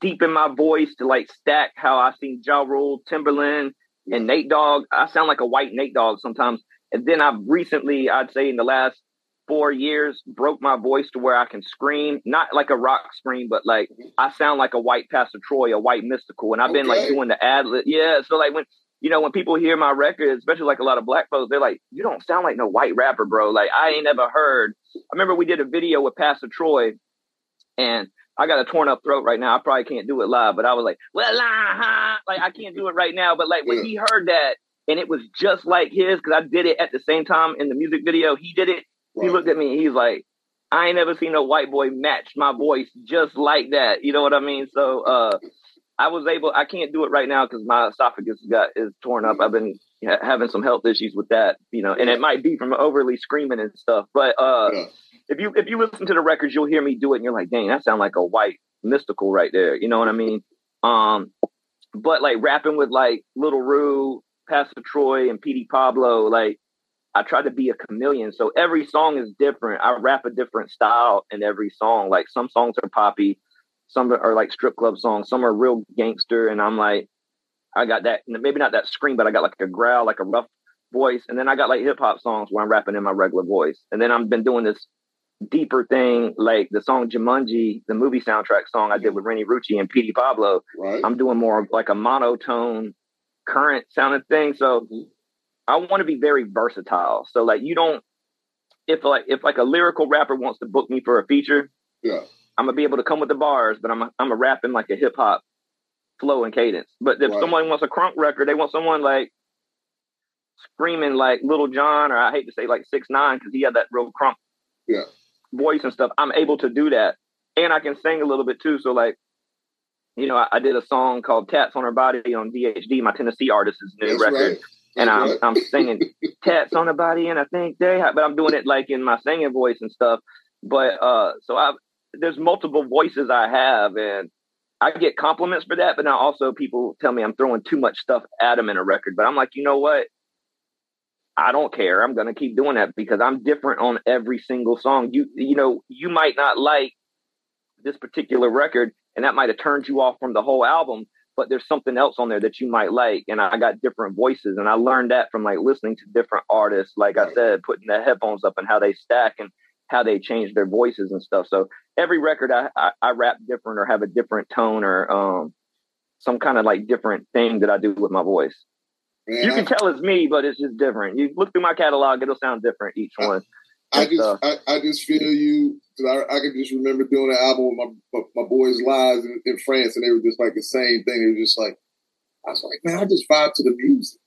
deepen my voice to like stack how I seen Ja Rule, Timbaland, and Nate Dogg. I sound like a white Nate Dogg sometimes. And then I've recently, I'd say in the last four years, broke my voice to where I can scream, not like a rock scream, but like I sound like a white Pastor Troy, a white Mystikal. And I've been like doing the ad lib. Yeah. So like when, you know, when people hear my record, especially like a lot of black folks, they're like, you don't sound like no white rapper, bro. Like I ain't ever heard. I remember we did a video with Pastor Troy and I got a torn up throat right now. I probably can't do it live, but I was like, well, uh-huh. like I can't do it right now. But like when Yeah. he heard that and it was just like his, because I did it at the same time in the music video, he did it. He looked at me he's like, I ain't never seen a white boy match my voice just like that. You know what I mean? So uh I was able I can't do it right now because my esophagus got is torn up. I've been ha- having some health issues with that, you know, and it might be from overly screaming and stuff. But uh Yeah. if you if you listen to the records, you'll hear me do it, and you're like, "Dang, that sound like a white Mystikal right there." You know what I mean? Um, but like rapping with like Lil Ru, Pastor Troy, and Petey Pablo, like I try to be a chameleon. So every song is different. I rap a different style in every song. Like some songs are poppy, some are like strip club songs, some are real gangster, and I'm like, I got that maybe not that scream, but I got like a growl, like a rough voice, and then I got like hip hop songs where I'm rapping in my regular voice, and then I've been doing this deeper thing, like the song Jumanji, the movie soundtrack song I did with Renni Rucci and Petey Pablo. Right. I'm doing more of like a monotone, current sounding thing. So I want to be very versatile. So like you don't, if like if like a lyrical rapper wants to book me for a feature, yeah. I'm gonna be able to come with the bars, but I'm a, I'm a rapping like a hip hop flow and cadence. But if Right. someone wants a crunk record, they want someone like screaming like Lil Jon, or I hate to say like six nine because he had that real crunk Yeah. voice and stuff. I'm able to do that, and I can sing a little bit too. So like, you know, I, I did a song called "Tats on Her Body" on DHD, my Tennessee artist's new That's record, right. And I'm. I'm singing [LAUGHS] tats on the body, and I think they, have, but I'm doing it like in my singing voice and stuff. But uh, so I there's multiple voices I have, and I get compliments for that. But now also people tell me I'm throwing too much stuff at them in a record. But I'm like, you know what? I don't care. I'm gonna keep doing that because I'm different on every single song. You you know you might not like this particular record, and that might have turned you off from the whole album. But there's something else on there that you might like, and I got different voices, and I learned that from like listening to different artists. Like I said, putting the headphones up and how they stack and how they change their voices and stuff. So every record I, I, I rap different or have a different tone or um some kind of like different thing that I do with my voice. Man, You can tell it's me, but it's just different. You look through my catalog, it'll sound different each one. I just stuff. I, I just feel you 'cause I I can just remember doing an album with my my, my boys' lives in, in France, and they were just like the same thing. They were just like, I was like, man, I just vibe to the music.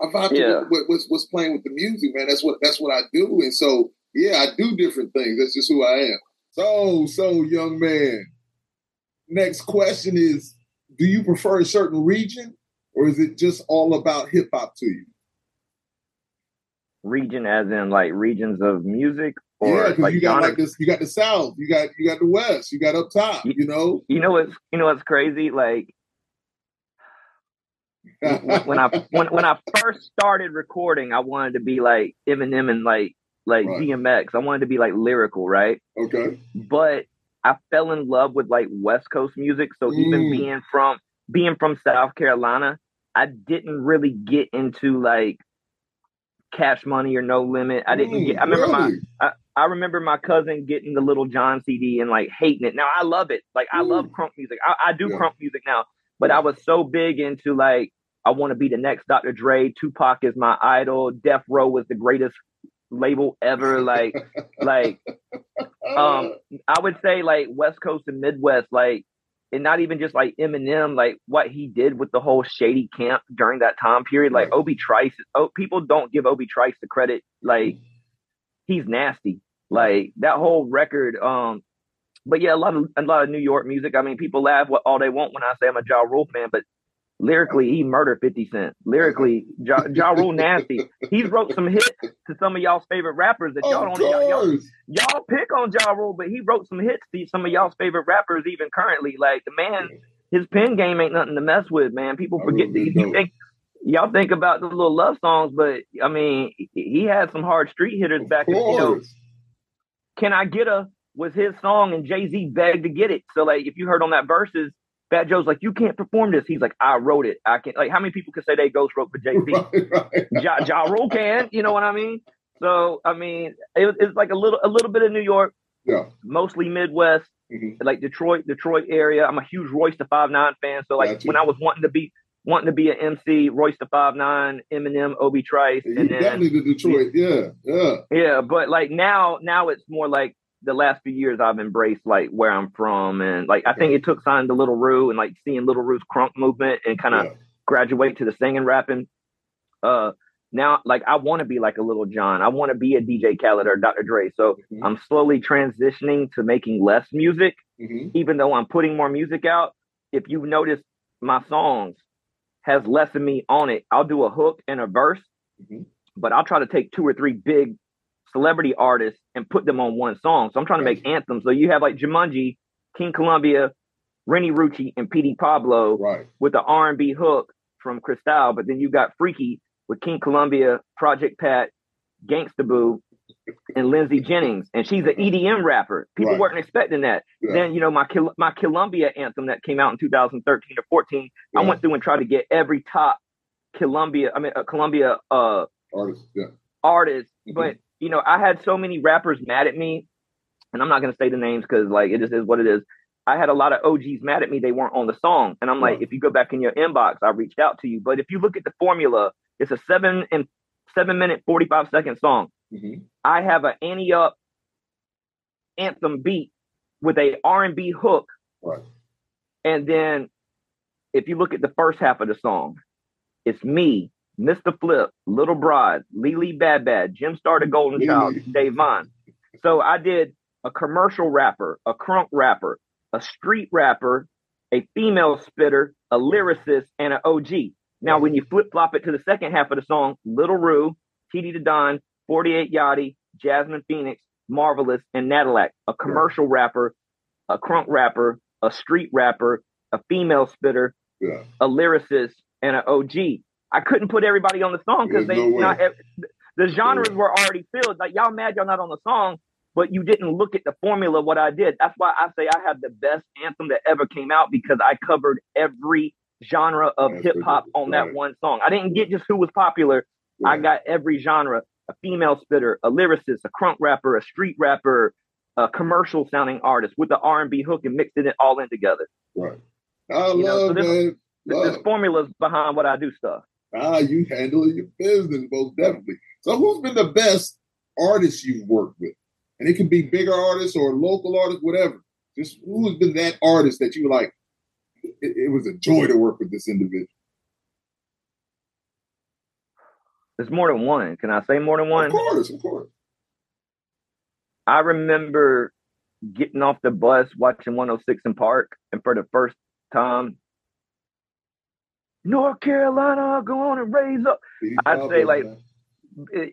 I vibe Yeah. to what, what's what's playing with the music, man. That's what that's what I do, and so yeah, I do different things. That's just who I am. So so young man. Next question is: Do you prefer a certain region, or is it just all about hip hop to you? Region as in like regions of music or yeah, because like you got genre. like this. You got the South. You got you got the West. You got up top. You- You know. you know what's you know what's crazy? Like when, I [LAUGHS] when when I first started recording, I wanted to be like Eminem and like like Right. DMX. I wanted to be like lyrical, right? okay. But I fell in love with like West Coast music. So even Mm. being from being from South Carolina, I didn't really get into like Cash Money or No Limit. I didn't Mm, get. I remember my really? I remember my cousin getting the Lil Jon CD and like hating it. Now I love it. Like I love crunk music. I, I do Yeah. crunk music now, but Yeah. I was so big into like I want to be the next Dr. Dre. Tupac is my idol. Death Row was the greatest label ever. Like like [LAUGHS] um I would say like West Coast and Midwest, like and not even just like Eminem, like what he did with the whole shady camp during that time period. Like. Obi Trice, oh, people don't give Obi Trice the credit. Like he's nasty. Like that whole record. Um, but yeah, a lot of a lot of New York music. I mean, people laugh what all they want when I say I'm a Ja Rule fan, but lyrically, he murdered 50 Cent. Lyrically, Ja, ja Rule [LAUGHS] nasty. He's wrote some hits to some of y'all's favorite rappers that y'all of don't y'all, y'all, y'all pick on Ja Rule, but he wrote some hits to some of y'all's favorite rappers even currently. Like the man, his pen game ain't nothing to mess with, man. People forget really that think, y'all think about the little love songs, but I mean, he- had some hard street hitters Of back in you know. Can I Get a was his song and Jay-Z begged to get it. So like if you heard on that verses, Fat Joe's like, you can't perform this. He's like, I wrote it. I can't. like how many people can say they ghost wrote for Jay-Z? [LAUGHS] Right, right. ja, ja Rule can, you know what I mean? So I mean, it, it's like a little a little bit of New York, Yeah. mostly Midwest, Mhm. like Detroit, Detroit area. I'm a huge Royce the Five Nine fan. So like when I was wanting to be wanting to be an MC, Royce the Five Nine, Eminem, Obi Trice, and then definitely the Detroit. Yeah. Yeah. yeah, but like now, now it's more like the last few years I've embraced like where I'm from, and like I think it took signing to Lil Ru and like seeing Lil Ru's crunk movement and kind of Yeah. graduate to the singing rapping. Uh, now like I want to be like a Lil Jon. I want to be a DJ Khaled or Dr. Dre. So Mhm. I'm slowly transitioning to making less music, Mhm. even though I'm putting more music out. If you notice, my songs has less of me on it. I'll do a hook and a verse, Mhm. but I'll try to take two or three big celebrity artists and put them on one song. So I'm trying to make anthems. So you have like Jumanji, King Killumbia, Renni Rucci, and Petey Pablo Right. with the R&B hook from Cristal, but then you got Freaky with King Killumbia, Project Pat, Gangsta Boo, and Lindsey Jennings, and she's an EDM rapper. People Right. weren't expecting that. Yeah. Then you know my my Killumbia anthem that came out in 2013 or 14. I went through and tried to get every top Columbia, I mean uh, Columbia uh Artists, yeah. artists. Mhm. But you know, I had so many rappers mad at me, and I'm not gonna say the names because like it just is what it is. I had a lot of OGs mad at me; they weren't on the song, and I'm like, Right. if you go back in your inbox, I reached out to you. But if you look at the formula, it's a seven and seven minute forty five second song. hmm I have an Annie Up anthem beat with a R&B hook. Right. And then if you look at the first half of the song, it's me, Mr. Flip, Little Bride, Lily Bad Bad, Jim Star the Golden Child, Dave Vaughn. So I did a commercial rapper, a crunk rapper, a street rapper, a female spitter, a lyricist, and an OG. Now, when you flip flop it to the second half of the song, Lil Ru, TD to Don, 48 Yachty, Jasmine Phoenix, Marvelous, and Nadillac, a commercial rapper, a crunk rapper, a street rapper, a female spitter, Yeah. a lyricist, and an OG. I couldn't put everybody on the song because they no not the genres were already filled. Like y'all mad y'all not on the song, but you didn't look at the formula of what I did. That's why I say I have the best anthem that ever came out because I covered every genre of hip hop on that Right. one song. I didn't get just who was popular. I got every genre: a female spitter, a lyricist, a crunk rapper, a street rapper, a commercial sounding artist with the R and B hook and mixing it all in together. Right. I You know, so love this- man. Th- There's formulas behind what I do stuff. Ah, you handling your business most definitely. So, who's been the best artist you've worked with? And it can be bigger artists or local artists, whatever. Just who's been that artist that you like? It, it was a joy to work with this individual. There's more than one. Can I say more than one? Of course, of course. I remember getting off the bus watching 106 & Park, and for the first time, North Carolina, go on and raise up. I'd say, like, man.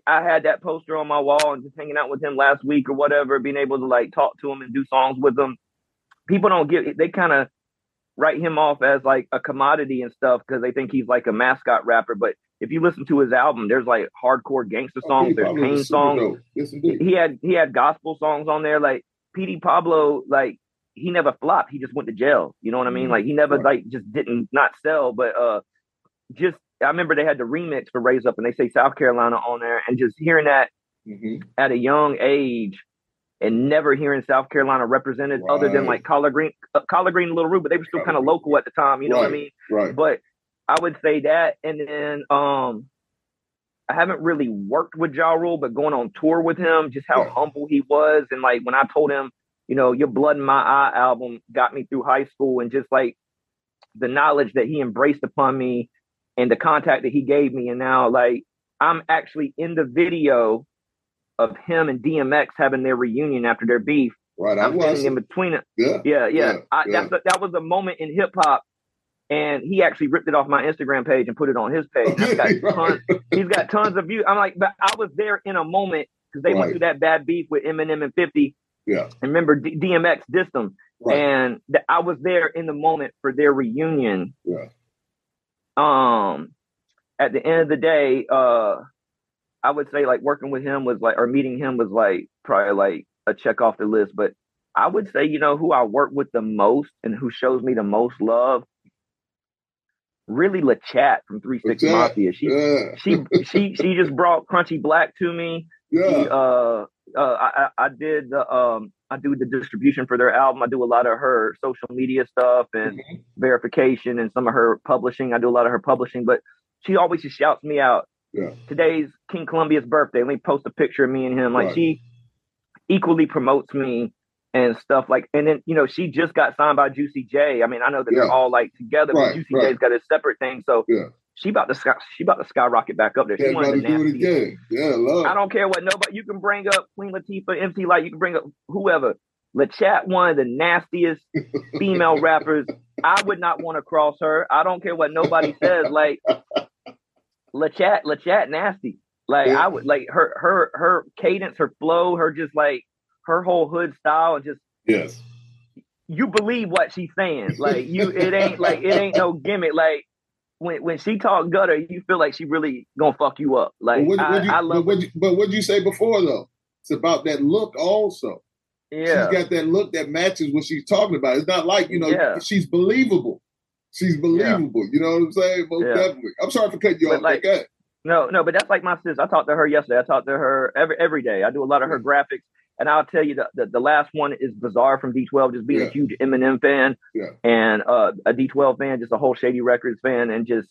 I had that poster on my wall and just hanging out with him last week or whatever, being able to like talk to him and do songs with him. People don't get they kind of write him off as like a commodity and stuff because they think he's like a mascot rapper. But if you listen to his album, there's like hardcore gangster Oh, songs, Petey there's pain songs. Yes. He had he had gospel songs on there. Like Petey Pablo, like he never flopped. He just went to jail. You know what I mean? Mhm. Like he never Right. like just didn't not sell, but uh just I remember they had the remix for Raise Up and they say South Carolina on there and just hearing that hmm at a young age and never hearing South Carolina represented other than like Collard Green, uh, Collard Green, and Lil Ru, but they were still kind of local at the time. You know what I mean? Right. But I would say that, and then um, I haven't really worked with Ja Rule, but going on tour with him, just how Yeah. humble he was, and like when I told him, you know, your Blood in My Eye album got me through high school, and just like the knowledge that he embraced upon me, and the contact that he gave me, and now like I'm actually in the video of him and DMX having their reunion after their beef. Right. I I'm was. in between it. Yeah. Yeah, yeah. Yeah, I, yeah. That's a, that was a moment in hip hop, and he actually ripped it off my Instagram page and put it on his page. Oh, I've got [LAUGHS] tons, he's got tons of views. I'm like, but I was there in a moment because they Right. went through that bad beef with Eminem and 50. Yeah. And remember, D- DMX dissed them, Right. and th- I was there in the moment for their reunion. Yeah. Um, at the end of the day, uh, I would say like working with him was like, or meeting him was like probably like a check off the list. But I would say, you know, who I work with the most and who shows me the most love, really LaChat from Three Six Mafia. She Yeah. she she she just brought Crunchy Black to me. She, Yeah. uh, uh, I, I did the um I do the distribution for their album. I do a lot of her social media stuff and Mhm. verification and some of her publishing. I do a lot of her publishing, but she always just shouts me out. Yeah. Today's King Killumbia's birthday. Let me post a picture of me and him. Like Right. she equally promotes me and stuff like and then you know she just got signed by Juicy J. I mean I know that Yeah. they're all like together, Right, but Juicy right. J's got a separate thing. So Yeah. She about to sky, she about to skyrocket back up there. She's Yeah. one Got of to do it again. Yeah. Love. I don't care what nobody. You can bring up Queen Latifah, MC Lyte. You can bring up whoever. LaChat, one of the nastiest female [LAUGHS] rappers. I would not want to cross her. I don't care what nobody says. Like LaChat, LaChat, nasty. Like Yeah. I would like her, her, her cadence, her flow, her just like her whole hood style, and just Yes. you believe what she's saying. Like you, it ain't like it ain't no gimmick. Like when when she talk gutter, you feel like she really gonna fuck you up. Like But what, I, you, I love. but what you, but what you say before though? It's about that look also. yeah. She's got that look that matches what she's talking about. It's not like, you know, Yeah. she's believable. She's believable. You know what I'm saying? Most Yeah. definitely. I'm sorry for cutting you But off. like-. No, no, but that's like my sister. I talked to her yesterday. I talked to her every every day. I do a lot of her mm. graphics, and I'll tell you the the, the last one is Bizarre from D12, just being Yeah. a huge Eminem fan Yeah. and uh, a D12 fan, just a whole Shady Records fan, and just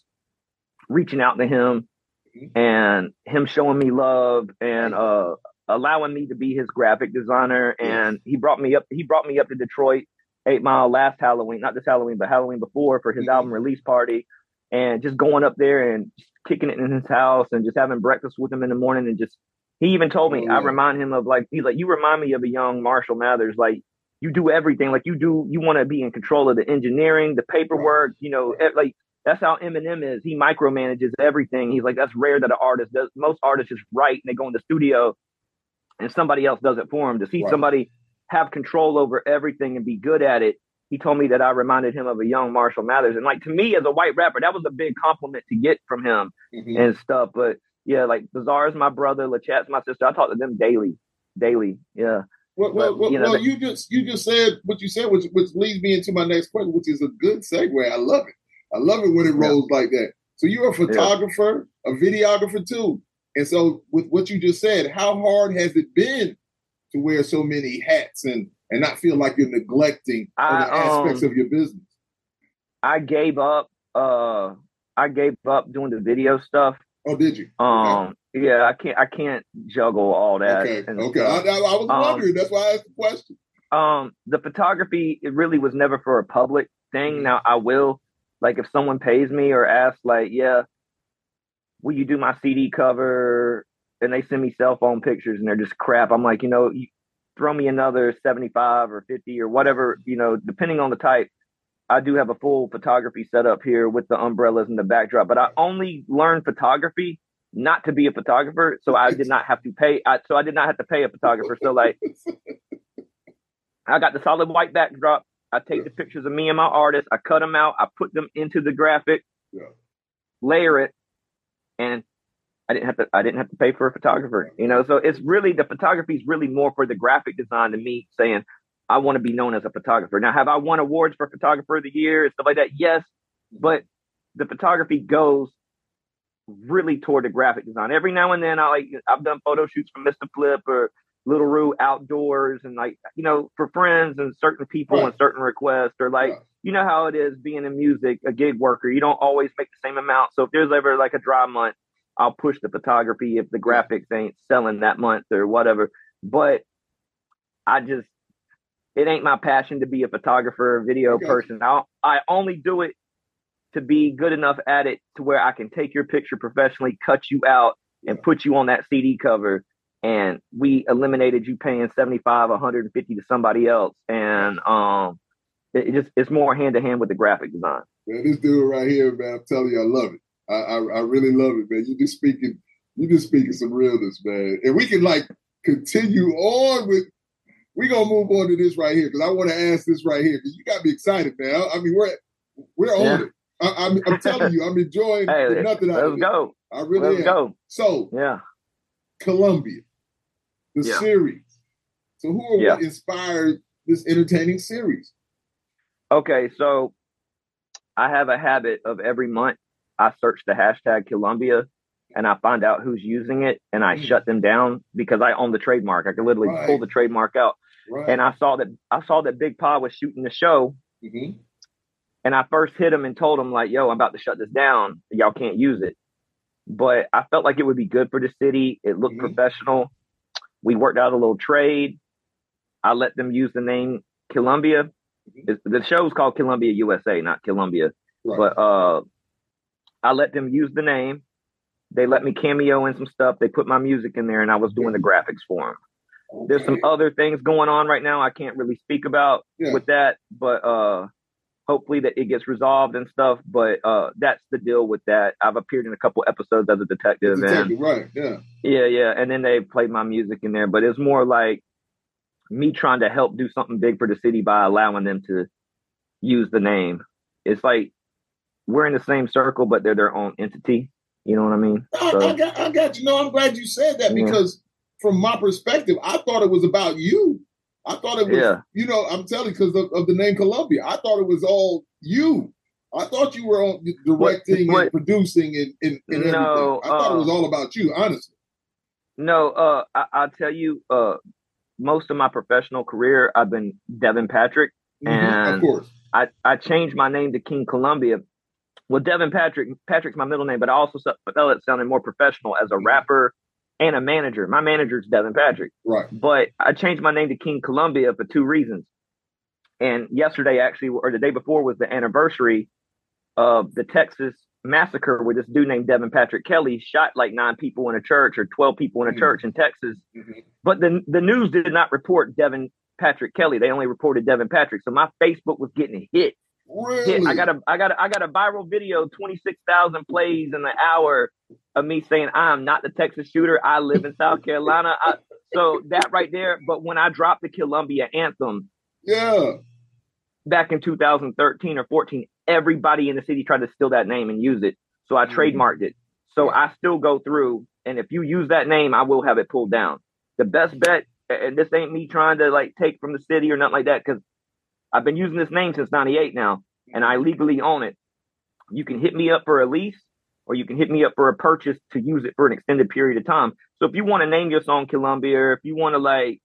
reaching out to him Mhm. and him showing me love and uh, allowing me to be his graphic designer. And he brought me up. He brought me up to Detroit, Eight Mile last Halloween, not this Halloween, but Halloween before for his Mhm. album release party, and just going up there and kicking it in his house and just having breakfast with him in the morning and just. He even told me I remind him of like he's like you remind me of a young Marshall Mathers like you do everything like you do you want to be in control of the engineering the paperwork you know like that's how Eminem is. He micromanages everything. He's like that's rare that an artist does most artists just write and they go in the studio and somebody else does it for him. To see Right. somebody have control over everything and be good at it he told me that I reminded him of a young Marshall Mathers. And like to me as a white rapper that was a big compliment to get from him Mhm. and stuff but yeah like Bizarre is my brother LaChat's my sister I talk to them daily daily yeah Well, well, But, well, you know, well, that- you just you just said what you said, which which leads me into my next question, which is a good segue. I love it. I love it when it Yeah. rolls like that. So you're a photographer, a videographer too, and so with what you just said, how hard has it been to wear so many hats and and not feel like you're neglecting I, other aspects um, of your business? I gave up. Uh, I gave up doing the video stuff. Oh, did you? Um, yeah, I can't. I can't juggle all that. okay, and okay. I. I, I was Um, wondering. That's why I asked the question. Um, the photography it really was never for a public thing. Mhm. Now I will, like, if someone pays me or asks, like, yeah, will you do my CD cover? And they send me cell phone pictures and they're just crap. I'm like, you know, you throw me another 75 or 50 or whatever, you know, depending on the type. I do have a full photography setup here with the umbrellas and the backdrop, but I only learned photography not to be a photographer, so I did not have to pay. I, so I did not have to pay a photographer. So like, I got the solid white backdrop. I take the pictures of me and my artist. I cut them out. I put them into the graphic, Yeah. layer it, and I didn't have to. I didn't have to pay for a photographer. You know, so it's really the photography is really more for the graphic design than me saying I want to be known as a photographer. Now, have I won awards for photographer of the year and stuff like that? Yes, but the photography goes really toward the graphic design. Every now and then, I like I've done photo shoots for Mr. Flip or Lil Ru outdoors, and like you know for friends and certain people Right. and certain requests, or like you know how it is being in music, a gig worker. You don't always make the same amount. So if there's ever like a dry month, I'll push the photography if the graphics ain't selling that month or whatever. But I just it ain't my passion to be a photographer, or video Okay. person. I I only do it to be good enough at it to where I can take your picture professionally, cut you out, and put you on that CD cover. And we eliminated you paying 75, 150 to somebody else. And um it, it just it's more hand to hand with the graphic design. Man, this dude right here, man, I'm telling you, I love it. I, I, I really love it, man. You just speaking, you just speaking some realness, man. And we can like continue on with. We gonna move on to this right here because I want to ask this right here because you got me excited, man. I, I mean, we're we're on Yeah. it. I, I'm, I'm telling you, I'm enjoying [LAUGHS] Hey, nothing let's it. go. I really Let's am. go. So, Yeah. Killumbia, the Yeah. series. So, who or Yeah. what inspired this entertaining series? Okay, so I have a habit of every month I search the hashtag Killumbia and I find out who's using it and I Mm. shut them down because I own the trademark. I can literally Right. pull the trademark out. Right. And I saw that I saw that Big Pa was shooting the show hmm and I first hit him and told him like, "Yo, I'm about to shut this down. Y'all can't use it." But I felt like it would be good for the city. It looked Mhm. professional. We worked out a little trade. I let them use the name Killumbia. Mhm. It's, the show's called Killumbia USA, not Killumbia. Right. But uh, I let them use the name. They let me cameo in some stuff. They put my music in there, and I was doing the graphics for them. There's some other things going on right now I can't really speak about Yeah. with that, but uh, hopefully that it gets resolved and stuff. But uh, that's the deal with that. I've appeared in a couple episodes as a detective, and Detective, right? Yeah. yeah, yeah, and then they played my music in there. But it's more like me trying to help do something big for the city by allowing them to use the name. It's like we're in the same circle, but they're their own entity. You know what I mean? I, So- I got, I got you. No, I'm glad you said that Yeah. because from my perspective, I thought it was about you. I thought it was, Yeah. you know, I'm telling because of, of the name Killumbia. I thought it was all you. I thought you were on directing what, what, and producing and, and, and no, everything. I thought uh, it was all about you, honestly. No, uh, I, will tell you, uh, most of my professional career, I've been Devin Patrick, mm-hmm, and of course, I, I changed my name to King Killumbia. Well, Devin Patrick, Patrick's my middle name, but I also felt it sounded more professional as a mm-hmm. rapper and a manager. My manager is Devin Patrick, right? But I changed my name to King Killumbia for two reasons. And yesterday, actually, or the day before, was the anniversary of the Texas massacre where this dude named Devin Patrick Kelly shot like nine people in a church or 12 people in a mm-hmm. church in Texas. Mm-hmm. But the, the news did not report Devin Patrick Kelly. They only reported Devin Patrick. So my Facebook was getting hit. Really? I got a I got a, I got a viral video, 26,000 plays in an hour of me saying I'm not the Texas shooter. I live in South Carolina. I, so that right there. But when I dropped the Killumbia anthem, yeah, back in 2013 or 14, everybody in the city tried to steal that name and use it. So I mm-hmm. trademarked it. So I still go through, and if you use that name, I will have it pulled down. The best bet, and this ain't me trying to like take from the city or nothing like that, because I've been using this name since '98 now, and I legally own it. You can hit me up for a lease, or you can hit me up for a purchase to use it for an extended period of time. So if you want to name your song Killumbia, or if you want to like,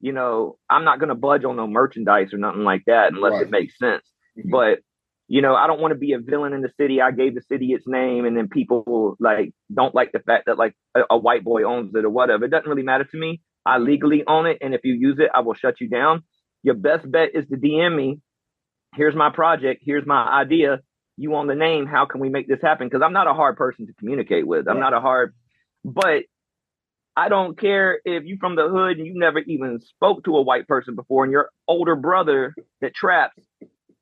you know, I'm not gonna budge on no merchandise or nothing like that unless right. it makes sense. Mm-hmm. But you know, I don't want to be a villain in the city. I gave the city its name, and then people like don't like the fact that like a, a, white boy owns it or whatever. It doesn't really matter to me. I legally own it, and if you use it, I will shut you down. Your best bet is to DM me. Here's my project. Here's my idea. You own the name. How can we make this happen? Because I'm not a hard person to communicate with. I'm not a hard, but I don't care if you from the hood and you never even spoke to a white person before, and your older brother that traps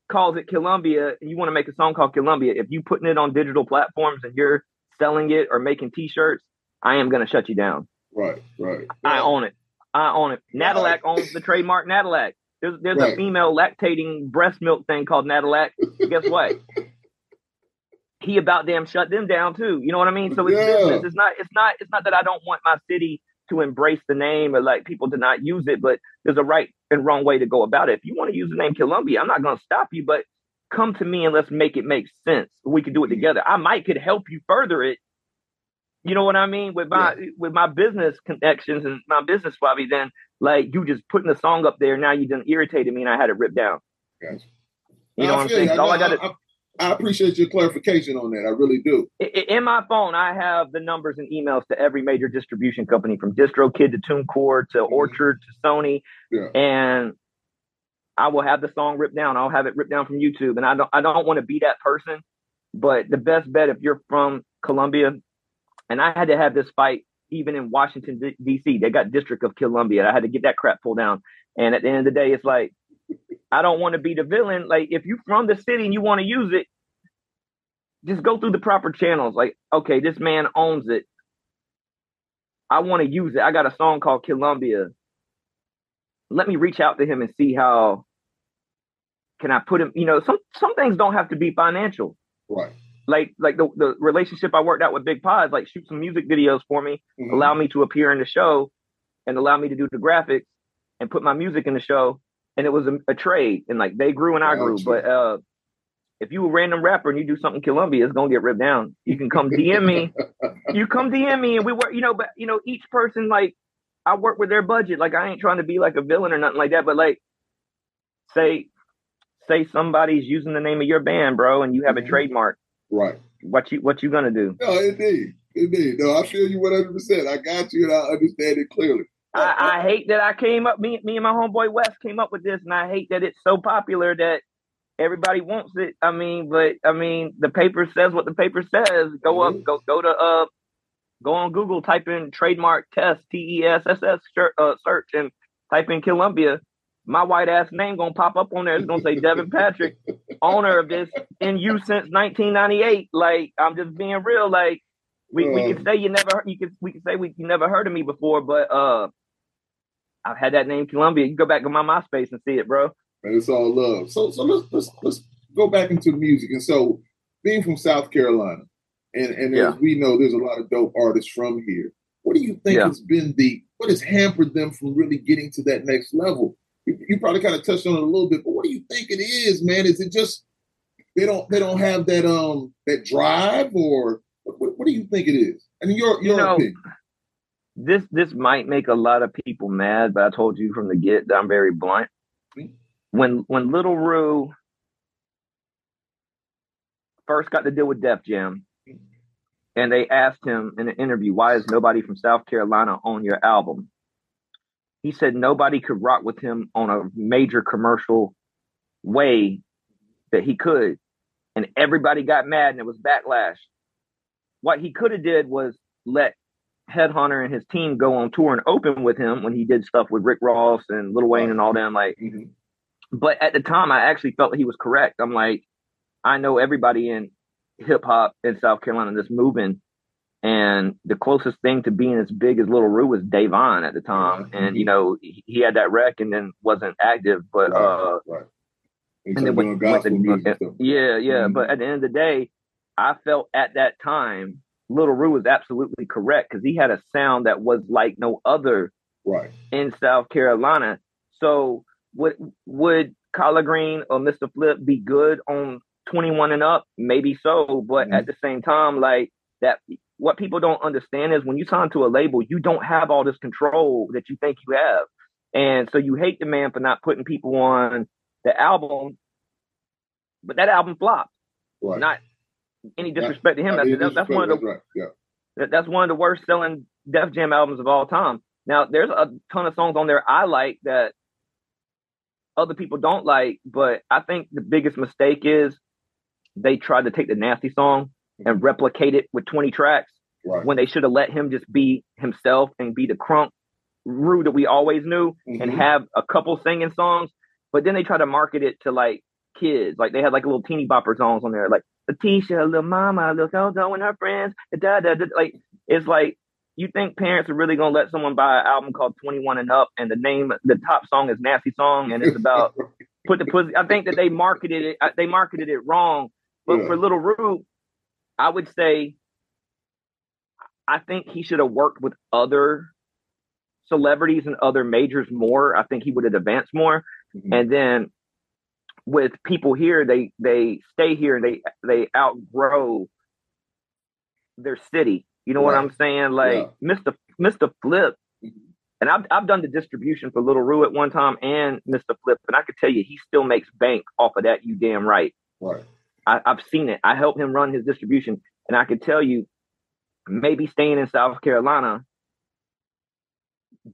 calls it Killumbia and you want to make a song called Killumbia, if you putting it on digital platforms and you're selling it or making t-shirts, I am gonna shut you down. Right, right. I own it. I own it. Nadillac right. owns the trademark Nadalac. There's there's right. a female lactating breast milk thing called Nadalac. Guess what? [LAUGHS] he about damn shut them down too. You know what I mean? So it's yeah. business. It's not it's not it's not that I don't want my city to embrace the name or like people to not use it, but there's a right and wrong way to go about it. If you want to use the name Killumbia, I'm not going to stop you, but come to me and let's make it make sense. We can do it together. I might could help you further it. You know what I mean? With my yeah. with my business connections and my business Bobby, then like you just putting the song up there, now you done irritated me and I had it ripped down. Gotcha. You know what I'm saying? All I, got to I appreciate your clarification on that. I really do. In my phone, I have the numbers and emails to every major distribution company from DistroKid to TuneCore to mm-hmm. Orchard to Sony. Yeah. And I will have the song ripped down. I'll have it ripped down from YouTube. And I don't I don't want to be that person. But the best bet if you're from Columbia, and I had to have this fight even in Washington D.C. They got District of Columbia. I had to get that crap pulled down. And at the end of the day, it's like I don't want to be the villain. Like if you from the city and you want to use it, just go through the proper channels. Like, okay, this man owns it. I want to use it. I got a song called Killumbia. Let me reach out to him and see how can I put him, you know, some some things don't have to be financial. Right. Like like the, the relationship I worked out with Big Pods, like shoot some music videos for me, mm-hmm. allow me to appear in the show and allow me to do the graphics and put my music in the show and it was a, a, trade, and like they grew and I grew. But uh, if you a random rapper and you do something Killumbia, it's gonna get ripped down. You can come DM me. [LAUGHS] you come DM me, and we work. You know, but you know, each person like I work with their budget. Like I ain't trying to be like a villain or nothing like that. But like, say, say somebody's using the name of your band, bro, and you have mm-hmm. a trademark. Right. What you what you gonna do? No, indeed, indeed. No, I feel you one hundred percent. I got you, and I understand it clearly. I, I, hate that I came up. Me, me and my homeboy West came up with this, and I hate that it's so popular that everybody wants it. I mean, but I mean, the paper says what the paper says. Go mm-hmm. up, go go to uh, go on Google, type in trademark test T E S S S uh, search, and type in Killumbia. My white ass name gonna pop up on there. It's gonna say Devin [LAUGHS] Patrick, owner of this in you since 1998. Like I'm just being real. Like we, we can say you never you can we can say we you never heard of me before, but uh I've had that name Killumbia. You go back to my MySpace and see it, bro. And it's all love. So so let's let's let's go back into the music. And so being from South Carolina, and and yeah. as we know, there's a lot of dope artists from here. What do you think yeah. has been the what has hampered them from really getting to that next level? You, probably kind of touched on it a little bit, but what do you think it is, man? Is it just they don't they don't have that um that drive or what, what do you think it is? I mean, your your You know, opinion. this this might make a lot of people mad, but I told you from the get that I'm very blunt. When when Lil Ru first got to deal with Def Jam, and they asked him in an interview, "Why is nobody from South Carolina on your album?" He said nobody could rock with him on a major commercial way that he could, and everybody got mad, and it was backlash. What he could have did was let Headhunter and his team go on tour and open with him when he did stuff with Rick Ross and Lil Wayne and all them. Like, Mhm. but at the time, I actually felt he was correct. I'm like, I know everybody in hip hop in South Carolina that's moving, and the closest thing to being as big as Lil Ru was Davon at the time, Yeah. and you know he, he had that wreck and then wasn't active, but uh, right, right. and And then went- went to- stuff. yeah, yeah. Mhm. But at the end of the day, I felt at that time Lil Ru was absolutely correct because he had a sound that was like no other Right. in South Carolina. So would would Collard Green or Mr. Flip be good on 21 and up? Maybe so, but Mhm. at the same time, like that what people don't understand is when you sign to a label, you don't have all this control that you think you have. And so you hate the man for not putting people on the album, but that album flopped. Right. Not any disrespect to him. That's, that's, that's one of the that's right. Yeah. that, that's one of the worst selling Def Jam albums of all time. Now, there's a ton of songs on there I like that other people don't like, but I think the biggest mistake is they tried to take the nasty song and replicate it with 20 tracks Right. when they should have let him just be himself and be the crunk Rue that we always knew and Mhm. have a couple singing songs. But then they try to market it to like kids. Like they had like little teeny bopper songs on there, like Letitia, little mama, little Dodo and her friends. Da, da, da. Like it's like you think parents are really gonna let someone buy an album called 21 and Up and the name the top song is Nasty Song and it's about [LAUGHS] put the pussy. I think that they marketed it. They marketed it wrong. But Yeah. for Lil Ru, I would say, I think he should have worked with other celebrities and other majors more. I think he would have advanced more. Mhm. And then with people here, they they stay here and they they outgrow their city. You know what I'm saying? Like Mr. Mr. Flip. Mhm. And I've I've done the distribution for Lil Ru at one time and Mr. Flip, and I could tell you he still makes bank off of that. You damn right. Right. I, I've seen it. I helped him run his distribution, and I could tell you, maybe staying in South Carolina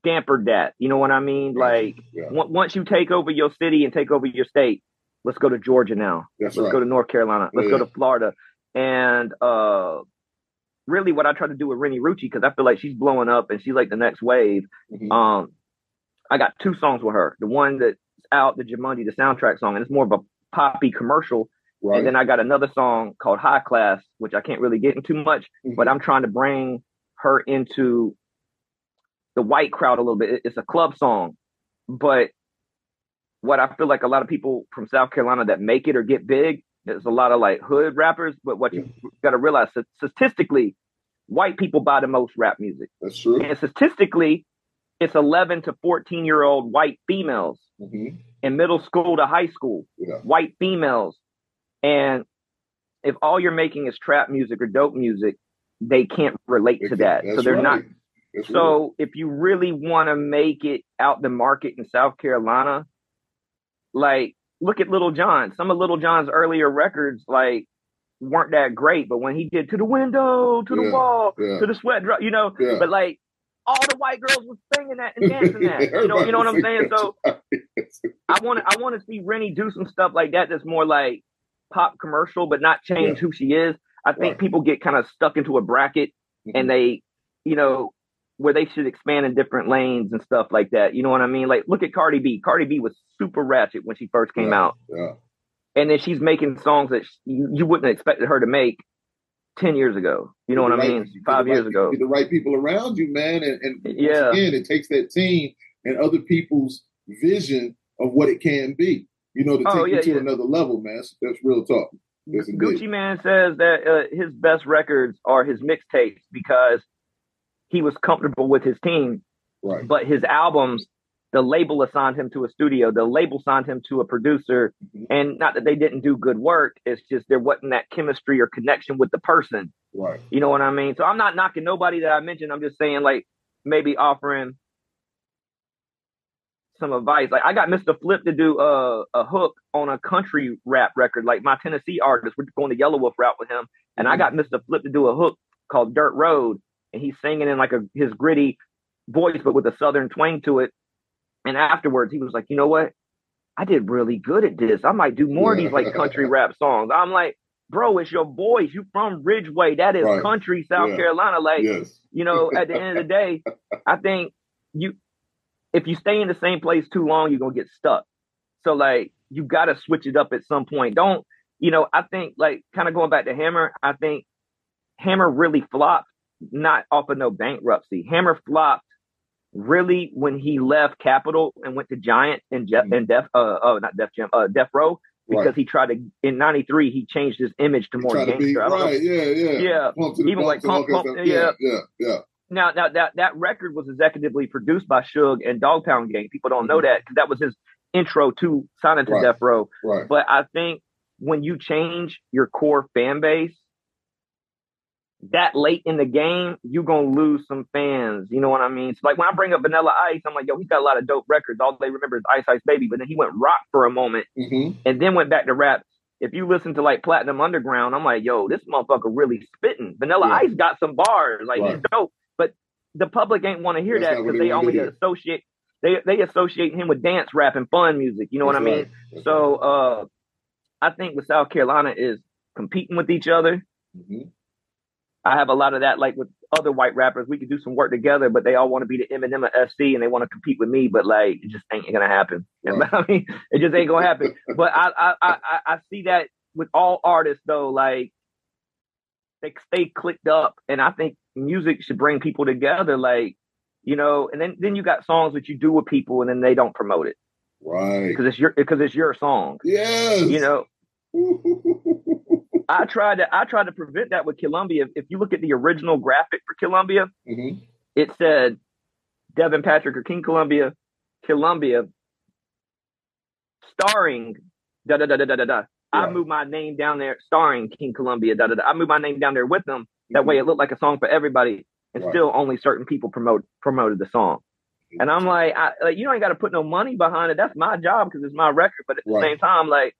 dampered that. You know what I mean? Like Yeah. on- once you take over your city and take over your state, let's go to Georgia now. That's Let's right. go to North Carolina. Let's Yeah. go to Florida. And uh, really, what I try to do with Renni Rucci because I feel like she's blowing up and she's like the next wave. Mhm. Um, I got two songs with her. The one that's out, the Jumanji, the soundtrack song, and it's more of a poppy commercial. Right. And then I got another song called High Class, which I can't really get into much, Mhm. but I'm trying to bring her into the white crowd a little bit. It's a club song, but what I feel like a lot of people from South Carolina that make it or get big, there's a lot of like hood rappers. But what you got to realize, statistically, white people buy the most rap music, That's true. and statistically, it's 11 to 14 year old white females hmm in middle school to high school Yeah. white females. And if all you're making is trap music or dope music, they can't relate to that. So they're not. right. That's right. So if you really want to make it out the market in South Carolina, like look at Lil Jon. Some of Lil Jon's earlier records, like, weren't that great. But when he did to the window, to Yeah, the wall, yeah. to the sweat drop, you know, Yeah. but like all the white girls was singing that and [LAUGHS] dancing that. You know, you know what I'm saying? So [LAUGHS] I want to I want to see Renni do some stuff like that that's more like pop commercial, but not change Yeah. who she is. I think Right. people get kind of stuck into a bracket mm-hmm. and they, you know, where they should expand in different lanes and stuff like that. You know what I mean? Like look at Cardi B. Cardi B was super ratchet when she first came Yeah, out, Yeah. and then she's making songs that sh you, you wouldn't have expected her to make ten years ago. You know what I mean? Five right- years ago. The right people around you, man. And, and Yeah. again, it takes that team and other people's vision of what it can be. You know, to take Oh, you to yeah. another level, man. That's, that's real talk. Indeed. Gucci Mane says that uh, his best records are his mixtapes because he was comfortable with his team, Right. but his albums the label assigned him to a studio, the label signed him to a producer, Mhm. and not that they didn't do good work. It's just there wasn't that chemistry or connection with the person. Right. You know what I mean? So I'm not knocking nobody that I mentioned. I'm just saying like maybe offering some advice. Like I got Mr. Flip to do a, a hook on a country rap record. Like my Tennessee artist, we're going the Yelawolf route with him, and I mm-hmm. got Mr. Flip to do a hook called Dirt Road, and he's singing in like a his gritty voice, but with a southern twang to it. And afterwards, he was like, "You know what? I did really good at this. I might do more of these like country [LAUGHS] rap songs." I'm like, "Bro, it's your voice. You from Ridgeway? That is Right. country, South Yeah. Carolina. Like, yes. you know, at the end of the day, [LAUGHS] I think you if you stay in the same place too long, you're gonna get stuck. So like you gotta switch it up at some point. Don't you know, I think like kind of going back to Hammer, I think Hammer really flopped, not off of no bankruptcy. Hammer flopped really when he left Capitol and went to Giant and Jeff and Def uh oh not Def Jam, uh Death Row because Right. he tried to in '93 he changed his image to more to be gangster. Know right. Yeah. Yeah. Yeah. Pump to the Even like Pump, Pump, yeah. Yeah. Yeah. Now, now that that record was executively produced by Suge and Dog Pound Gang. People don't know that because that was his intro to signing to Mm-hmm. Right. Death Row. Right. But I think when you change your core fan base that late in the game, you're gonna lose some fans. You know what I mean? So like when I bring up Vanilla Ice, I'm like, yo, he's got a lot of dope records. All they remember is Ice Ice Baby, but then he went rock for a moment hmm and then went back to rap. If you listen to like Platinum Underground, I'm like, yo, this motherfucker really spitting. Vanilla Yeah. Ice got some bars, like he's dope. The public ain't want to hear That's that because they they only associate they they associate him with dance rap and fun music. You know what I mean? So uh, I think with South Carolina is competing with each other. hmm I have a lot of that, like with other white rappers. We could do some work together, but they all want to be the Eminem of SC and they want to compete with me. But like, it just ain't gonna happen. [LAUGHS] Right. I mean, it just ain't gonna happen. but I, I, I- I see that with all artists though. Like, they stay clicked up, and I think music should bring people together. Like, you know, and then then you got songs that you do with people, and then they don't promote it Right. because it's your because it's your song. Yes. You know, [LAUGHS] I tried to I tried to prevent that with Killumbia. If you look at the original graphic for Killumbia, hmm it said Devin Patrick or King Killumbia, Killumbia, starring da da da da da da da. I Right. moved my name down there, starring King Killumbia. Da da da. I moved my name down there with them. That Mm-hmm. way, it looked like a song for everybody, and Right. still only certain people promote promoted the song. And I'm like, I, like you ain't got to put no money behind it. That's my job because it's my record. But at the same time, like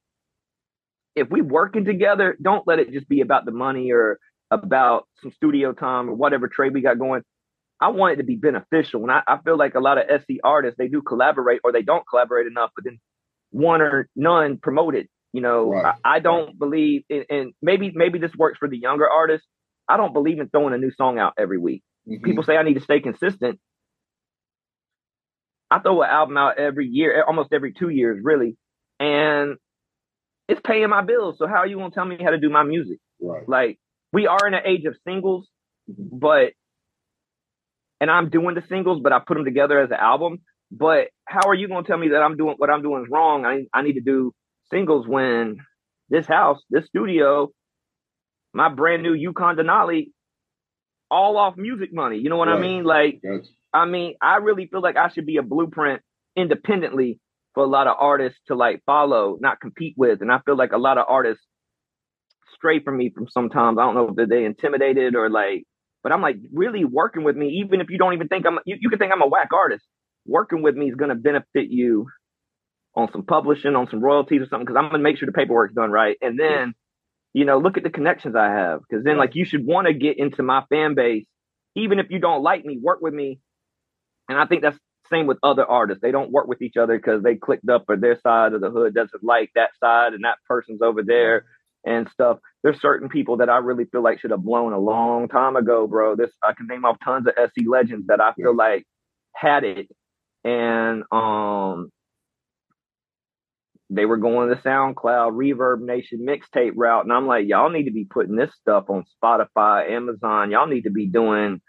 if we working together, don't let it just be about the money or about some studio time or whatever trade we got going. I want it to be beneficial. And I, I feel like a lot of SC artists, they do collaborate or they don't collaborate enough, but then one or none promote it. You know, Right. I, I don't believe in, and maybe, maybe this works for the younger artists. I don't believe in throwing a new song out every week. Mhm. People say I need to stay consistent. I throw an album out every year, almost every two years, really. And it's paying my bills. So how are you gonna tell me how to do my music? Right. Like we are in an age of singles, Mhm. but and I'm doing the singles, but I put them together as an album. But how are you gonna tell me that I'm doing what I'm doing is wrong? I I need to do singles when this house, this studio, my brand new Yukon Denali, all off music money. You know what I mean? Like Gotcha. I mean, I really feel like I should be a blueprint independently for a lot of artists to like follow, not compete with. And I feel like a lot of artists stray from me from sometimes. I don't know if they're intimidated or like, but I'm like really working with me, even if you don't even think I'm, you, you can think I'm a whack artist. Working with me is going to benefit you on some publishing, on some royalties or something, because I'm to make sure the paperwork's done right. And then, you know, look at the connections I have, because then like you should want to get into my fan base, even if you don't like me, work with me and I think that's same with other artists. They don't work with each other because they clicked up or their side of the hood doesn't like that side and that person's over there and stuff. There's certain people that I really feel like should have blown a long time ago, bro. This I can name off tons of SC legends that I feel like had it and um they were going the SoundCloud Reverb Nation mixtape route. And I'm like, y'all need to be putting this stuff on Spotify, Amazon. Y'all need to be doing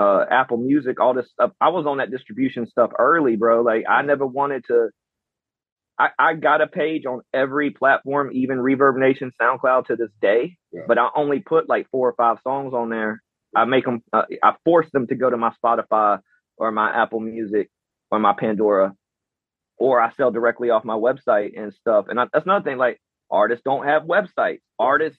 uh, Apple Music, all this stuff. I was on that distribution stuff early, bro. Like I never wanted to. I, I got a page on every platform, even Reverb Nation, SoundCloud to this day. Yeah. But I only put like four or five songs on there. I make them. Uh, I force them to go to my Spotify or my Apple Music or my Pandora or I sell directly off my website and stuff. And I, that's another thing. Like artists don't have websites. Artists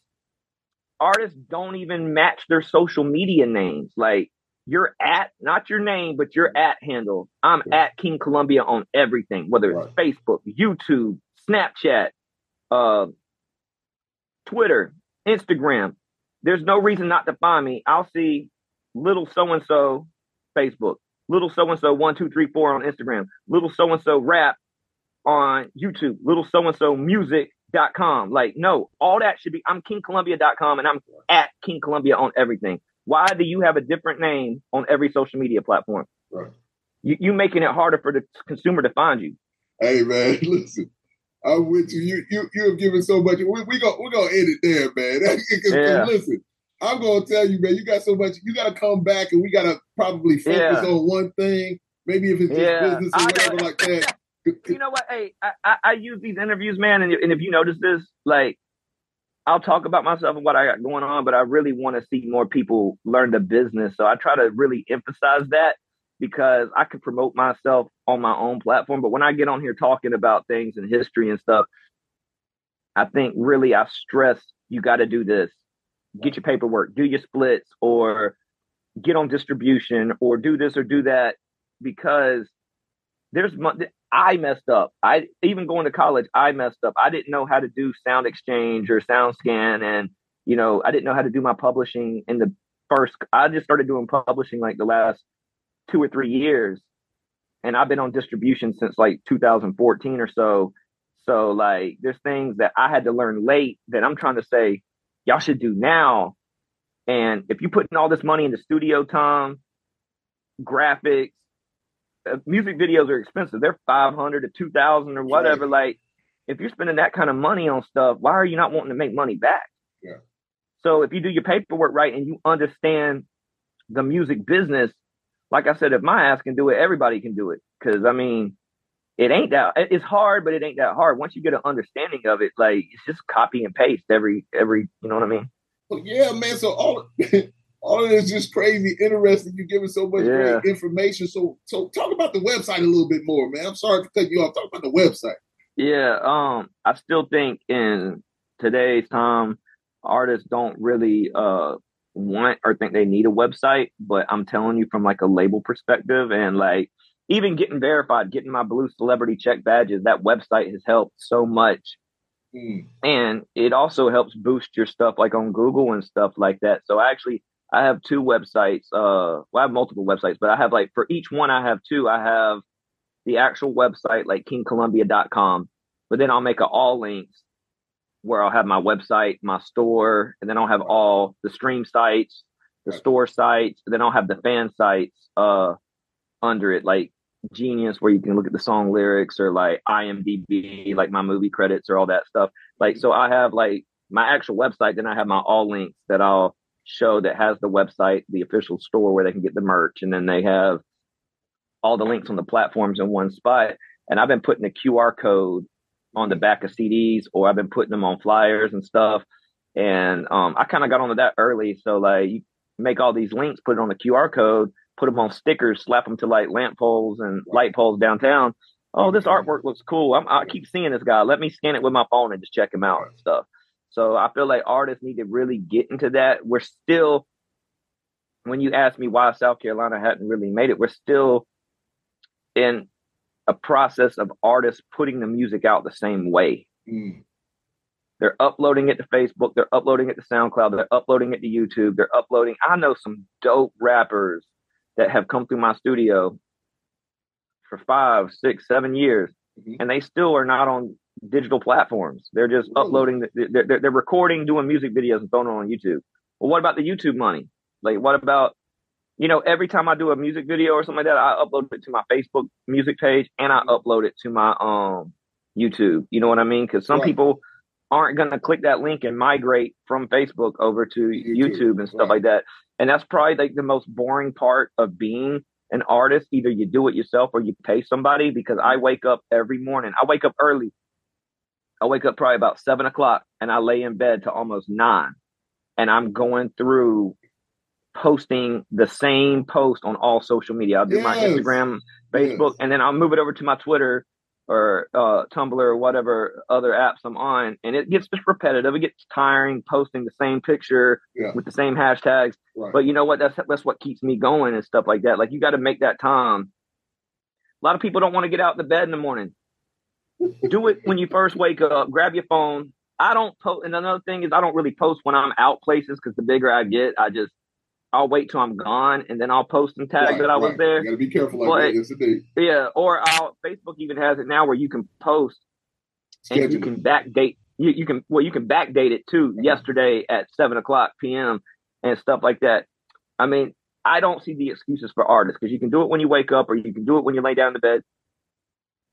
artists don't even match their social media names. Like your at, not your name, but your at handle. I'm Yeah. at King Killumbia on everything, whether it's Facebook, YouTube, Snapchat, uh, Twitter, Instagram. There's no reason not to find me. I'll see little so and so Facebook, little so and so one, two, three, four on Instagram, little so and so rap on YouTube, little so and so music.com. Like, no, all that should be I'm kingkillumbia.com and I'm at King Killumbia on everything. Why do you have a different name on every social media platform? Right. You you making it harder for the consumer to find you. Hey man, [LAUGHS] listen. I'm with you. You you you have given so much. We we go we're gonna end it there, man. [LAUGHS] Yeah. Listen, I'm gonna tell you, man. You got so much. You got to come back, and we got to probably focus Yeah. on one thing. Maybe if it's just Yeah. business or whatever like that. you know what? Hey, I, I, I use these interviews, man, and, and if you notice this, like, I'll talk about myself and what I got going on, but I really want to see more people learn the business. So I try to really emphasize that because I can promote myself on my own platform. But when I get on here talking about things and history and stuff, I think really I stress you got to do this. Get your paperwork, do your splits, or get on distribution, or do this or do that because there's I messed up. I even going to college, I messed up. I didn't know how to do sound exchange or sound scan, and you know, I didn't know how to do my publishing in the first. I just started doing publishing like the last two or three years, and I've been on distribution since like 2014 or so. So like, there's things that I had to learn late that I'm trying to say y'all should do now. And if you're putting all this money into studio time, graphics, uh, music videos are expensive. They're 500 to 2000 or whatever. Like if you're spending that kind of money on stuff, why are you not wanting to make money back? Yeah. So if you do your paperwork right and you understand the music business, like I said, if my ass can do it, everybody can do it. Cause I mean, it ain't that it's hard, but it ain't that hard. Once you get an understanding of it, like it's just copy and paste every every you know what I mean? Well, yeah, man. So all [LAUGHS] all of this is just crazy, interesting. You're giving so much Yeah. great information. So so talk about the website a little bit more, man. I'm sorry to cut you off. Talk about the website. Yeah, um, I still think in today's time, artists don't really uh want or think they need a website, but I'm telling you from like a label perspective and like even getting verified, getting my blue celebrity check badges, that website has helped so much. Mm, And it also helps boost your stuff like on Google and stuff like that. So I actually I have two websites. Uh well I have multiple websites, but I have like for each one I have two. I have the actual website like kingkillumbia.com, but then I'll make a all links where I'll have my website, my store, and then I'll have all the stream sites, the store sites, then I'll have the fan sites uh under it, like Genius, where you can look at the song lyrics or like IMDb, like my movie credits or all that stuff. Like so I have like my actual website, then I have my all links that I'll show that has the website, the official store where they can get the merch, and then they have all the links on the platforms in one spot. And I've been putting the QR code on the back of CDs or I've been putting them on flyers and stuff. And um, I kind of got onto that early. So like you make all these links, put it on the QR code, put them on stickers, slap them to like lamp poles and light poles downtown. Oh, this artwork looks cool. I'm, I keep seeing this guy. Let me scan it with my phone and just check him out and stuff. So I feel like artists need to really get into that. We're still, when you ask me why South Carolina hadn't really made it, we're still in a process of artists putting the music out the same way. mm, They're uploading it to Facebook, they're uploading it to SoundCloud, they're uploading it to YouTube, they're uploading. I know some dope rappers that have come through my studio for five, six, seven years, Mhm. and they still are not on digital platforms. They're just Really? uploading, the, they're, they're, they're recording, doing music videos and throwing it on YouTube. Well, what about the YouTube money? Like, what about, you know, every time I do a music video or something like that, I upload it to my Facebook music page and I upload it to my um YouTube. You know what I mean? Because some Right. people aren't going to click that link and migrate from Facebook over to YouTube, YouTube, and stuff right. like that. And that's probably like the most boring part of being an artist. Either you do it yourself or you pay somebody because I wake up every morning. I wake up early. I wake up probably about seven o'clock and I lay in bed to almost nine. And I'm going through posting the same post on all social media. I'll do my Instagram, Facebook, Yes. and then I'll move it over to my Twitter or uh, Tumblr or whatever other apps I'm on, and it gets [LAUGHS] just repetitive. It gets tiring posting the same picture Yeah. with the same hashtags. Right. But you know what? That's that's what keeps me going and stuff like that. Like you got to make that time. A lot of people don't want to get out of the bed in the morning. Do it when you first wake up. Grab your phone. I don't post. And another thing is, I don't really post when I'm out places because the bigger I get, I just I'll wait till I'm gone and then I'll post and tag Right, that I was there. You got to be careful like But- that. Yes, indeed. Yeah, or I'll Facebook even has it now where you can post and you can backdate you, you can well you can backdate it too Mhm. yesterday at seven o'clock PM and stuff like that. I mean, I don't see the excuses for artists because you can do it when you wake up or you can do it when you lay down in the bed.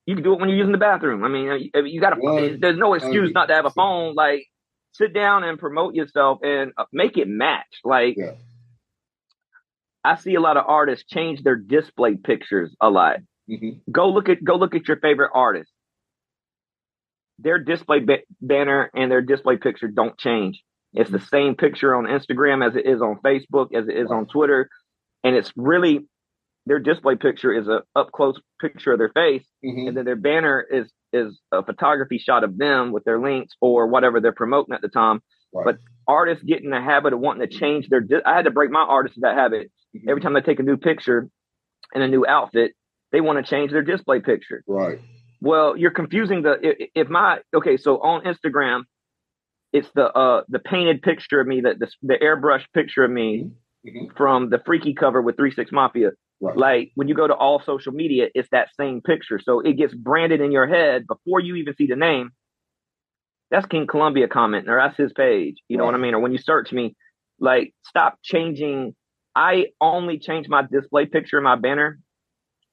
You can do it when you're using the bathroom. I mean, you, you got to. There's no excuse not to have a phone. Like, sit down and promote yourself and uh, make it match. Like, Yeah. I see a lot of artists change their display pictures a lot Mhm. go look at go look at your favorite artist. Their display ba- banner and their display picture don't change. It's the same picture on Instagram as it is on Facebook, as it is on Twitter, and it's really their display picture is a up close picture of their face, Mhm. and then their banner is is a photography shot of them with their links or whatever they're promoting at the time. Right. But artists get in the habit of wanting to change their. Di- I had to break my artists that habit. Mhm. Every time they take a new picture and a new outfit, they want to change their display picture. Right. Well, you're confusing the if my okay, so on Instagram, it's the uh the painted picture of me, that the, the airbrush picture of me Mhm. from the freaky cover with Three Six Mafia. Right. Like when you go to all social media, it's that same picture. So it gets branded in your head before you even see the name. That's King Killumbia commenting, or that's his page. You know what I mean? Or when you search me, like stop changing. I only change my display picture, and my banner,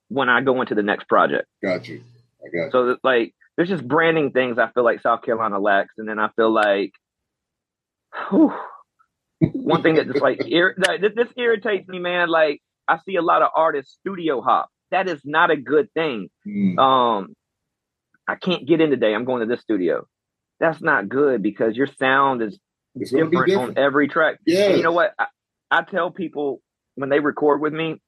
when I go into the next project. Got you. I got you. So that, like, there's just branding things I feel like South Carolina lacks, and then I feel like, whew, [LAUGHS] one thing that just like ir- that, this, irritates me, man. Like, I see a lot of artists studio hop. That is not a good thing. Mm. Um, I can't get in today. I'm going to this studio. That's not good because your sound is different, different. on every track. Yeah. You know what? I, I tell people when they record with me,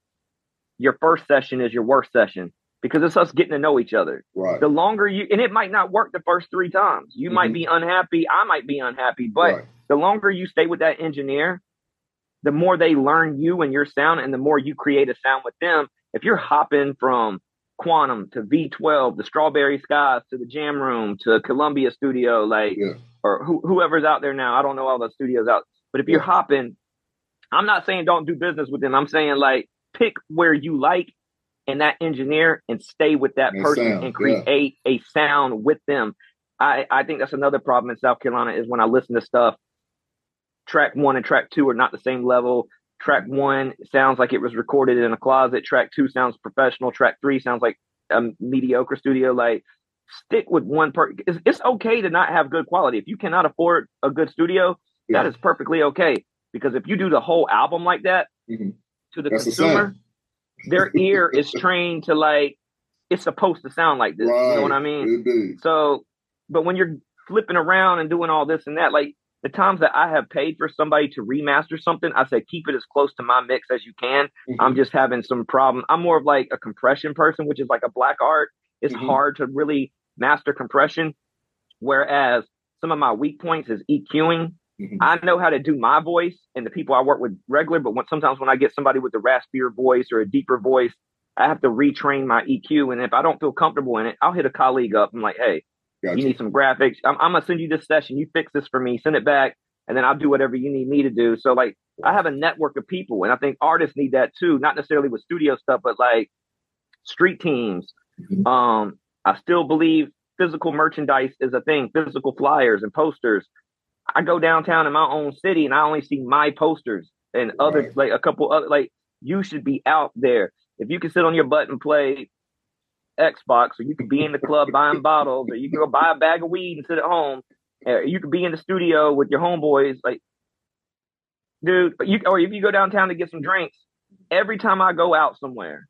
your first session is your worst session because it's us getting to know each other. Right. The longer you, and it might not work the first three times. You might Mhm. be unhappy. I might be unhappy. But right. the longer you stay with that engineer, the more they learn you and your sound, and the more you create a sound with them. If you're hopping from Quantum to V12, the Strawberry Skies to the Jam Room to Killumbia Studio, like, Yeah. or who, whoever's out there now, I don't know all the studios out, but if you're hopping, I'm not saying don't do business with them. I'm saying like pick where you like and that engineer and stay with that And person sound, and create a sound with them. I, I think that's another problem in South Carolina is when I listen to stuff, track one and track two are not the same level. Track one sounds like it was recorded in a closet. Track two sounds professional. Track three sounds like a mediocre studio. Like stick with one per. It's, it's okay to not have good quality. If you cannot afford a good studio, Yeah. that is perfectly okay. Because if you do the whole album like that Mhm. to the That's the consumer, their ear is trained to like it's supposed to sound like this. Right. You know what I mean? Indeed. So, but when you're flipping around and doing all this and that, like the times that I have paid for somebody to remaster something, I said keep it as close to my mix as you can. Mhm. I'm just having some problem. I'm more of like a compression person, which is like a black art. It's Mhm. hard to really master compression. Whereas some of my weak points is EQing. Mhm. I know how to do my voice and the people I work with regular, but when, sometimes when I get somebody with a raspier voice or a deeper voice, I have to retrain my EQ. And if I don't feel comfortable in it, I'll hit a colleague up. I'm like, hey, Got you need some graphics. I'm, I'm gonna send you this session. You fix this for me. Send it back, and then I'll do whatever you need me to do. So like, I have a network of people, and I think artists need that too. Not necessarily with studio stuff, but like street teams. Mhm. Um, I still believe physical merchandise is a thing. Physical flyers and posters. I go downtown in my own city, and I only see my posters and other like a couple other like. You should be out there. If you can sit on your butt and play Xbox, or you could be in the club buying bottles, or you can go buy a bag of weed and sit at home. Or you could be in the studio with your homeboys, like, dude. You or if you go downtown to get some drinks, every time I go out somewhere,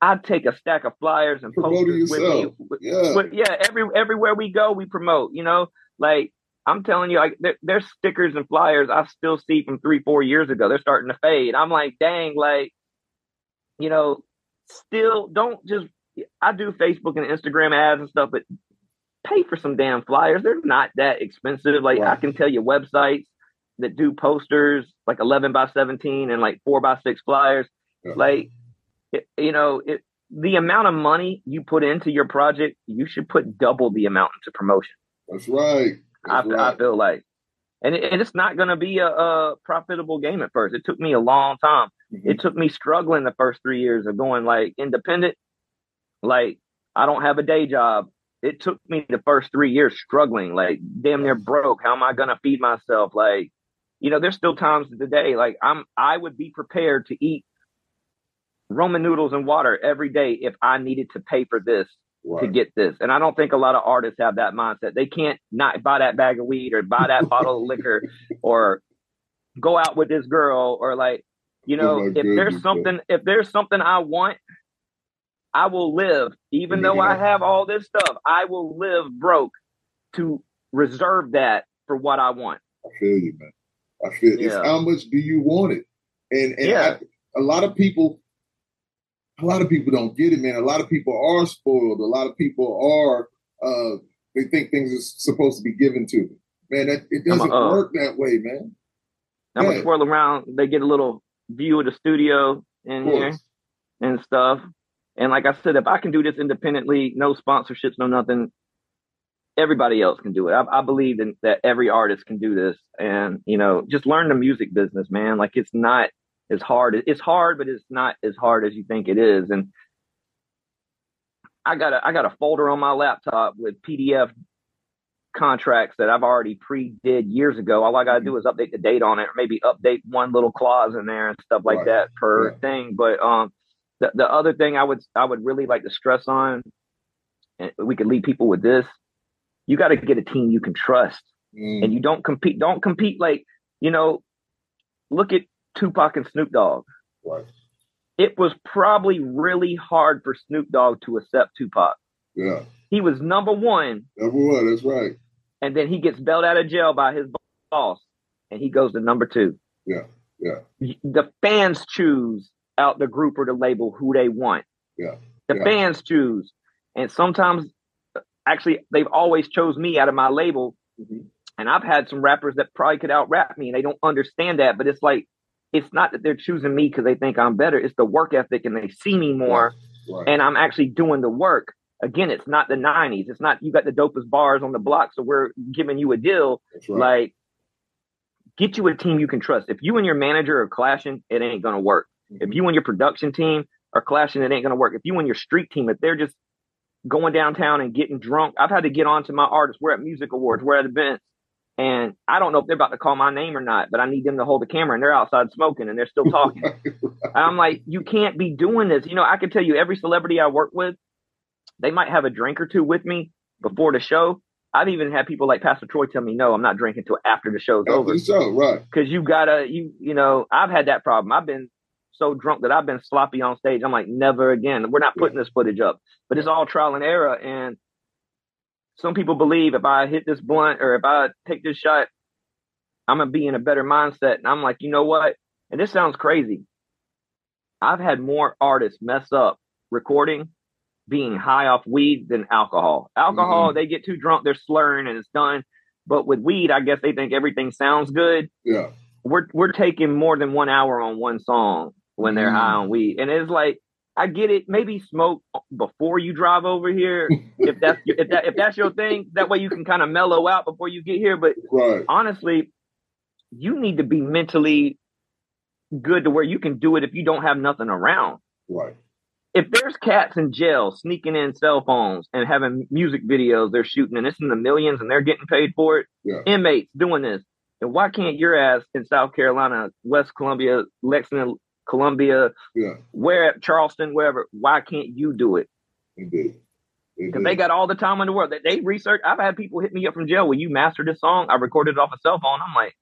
I take a stack of flyers and posters with me. Yeah. Yeah, every everywhere we go, we promote. You know, like I'm telling you, like there, there's stickers and flyers I still see from three, four years ago. They're starting to fade. I'm like, dang, like, you know, still don't just I do Facebook and Instagram ads and stuff, but pay for some damn flyers. They're not that expensive. Like. I can tell you websites that do posters like 11 by 17 and like four by six flyers. Yeah. Like, it, you know, it, the amount of money you put into your project, you should put double the amount into promotion. That's right. I, That's I feel like, and, it, and it's not going to be a, a profitable game at first. It took me a long time. Mhm. It took me struggling the first three years of going like independent. Like I don't have a day job. It took me the first three years struggling, like damn near broke. How am I gonna feed myself? Like, you know, there's still times today. Like I'm, I would be prepared to eat Roman noodles and water every day if I needed to pay for this to get this. And I don't think a lot of artists have that mindset. They can't not buy that bag of weed or buy that bottle of liquor [LAUGHS] or go out with this girl or like, you know, Oh if there's something if there's something I want, I will live. Even though I have all this stuff, I will live broke to reserve that for what I want. I feel you, man. I feel it's how much do you want it? And and Yeah. I, a lot of people a lot of people don't get it, man. A lot of people are spoiled. A lot of people are uh they think things are supposed to be given to them. Man, that it I'm a, doesn't uh, work that way, man. I'm Yeah. gonna swirl around. They get a little view of the studio in here and stuff. And like I said, if I can do this independently, no sponsorships, no nothing, everybody else can do it. I, I believe in, that every artist can do this, and you know, just learn the music business, man. Like it's not as hard. It's hard, but it's not as hard as you think it is. And I got a I got a folder on my laptop with PDF contracts that I've already pre-did years ago. All I got to do is update the date on it, or maybe update one little clause in there and stuff like Right. that per Yeah. thing. But um, the the other thing I would I would really like to stress on, and we could leave people with this: you got to get a team you can trust, Mm, and you don't compete. Don't compete like you know. Look at Tupac and Snoop Dogg. right. It was probably really hard for Snoop Dogg to accept Tupac. Yeah. He was number one Number one, that's right. and then he gets bailed out of jail by his boss and he goes to number two. Yeah, yeah. The fans choose out the group or the label who they want. Yeah, The yeah. fans choose. And sometimes actually they've always chose me out of my label. Mhm. And I've had some rappers that probably could out rap me and they don't understand that. But it's like it's not that they're choosing me because they think I'm better. It's the work ethic and they see me more Right. and I'm actually doing the work. Again, it's not the 90s. It's not you got the dopest bars on the block, so we're giving you a deal. right. Like, get you a team you can trust. If you and your manager are clashing, it ain't gonna work. If Mhm. you and your production team are clashing, it ain't gonna work. If you and your street team, if they're just going downtown and getting drunk, I've had to get on to my artists. We're at music awards, we're at events, and I don't know if they're about to call my name or not, but I need them to hold the camera and they're outside smoking and they're still [LAUGHS] talking. And I'm like, you can't be doing this. You know, I can tell you every celebrity I work with, they might have a drink or two with me before the show. I've even had people like Pastor Troy tell me, no, I'm not drinking till after the show's After over. the show, right. Cause you gotta, you, you know, I've had that problem. I've been so drunk that I've been sloppy on stage. I'm like, never again. We're not putting this footage up, but it's all trial and error. And some people believe if I hit this blunt or if I take this shot, I'm gonna be in a better mindset. And I'm like, you know what? And this sounds crazy. I've had more artists mess up recording being high off weed than alcohol. Alcohol, they get too drunk, they're slurring and it's done. But with weed, I guess they think everything sounds good. Yeah. We're we're taking more than one hour on one song when they're Mm. high on weed. And it's like I get it. Maybe smoke before you drive over here, if that's [LAUGHS] if that if that's your thing. That way you can kind of mellow out before you get here. But Right. honestly, you need to be mentally good to where you can do it if you don't have nothing around. Right. If there's cats in jail sneaking in cell phones and having music videos they're shooting and it's in the millions and they're getting paid for it, Yeah. inmates doing this, then why can't your ass in South Carolina, West Columbia, Lexington, Columbia, Yeah. where Charleston, wherever, why can't you do it? Indeed. Because they got all the time in the world. They, they research. I've had people hit me up from jail. Will you master this song? I recorded it off a cell phone. I'm like,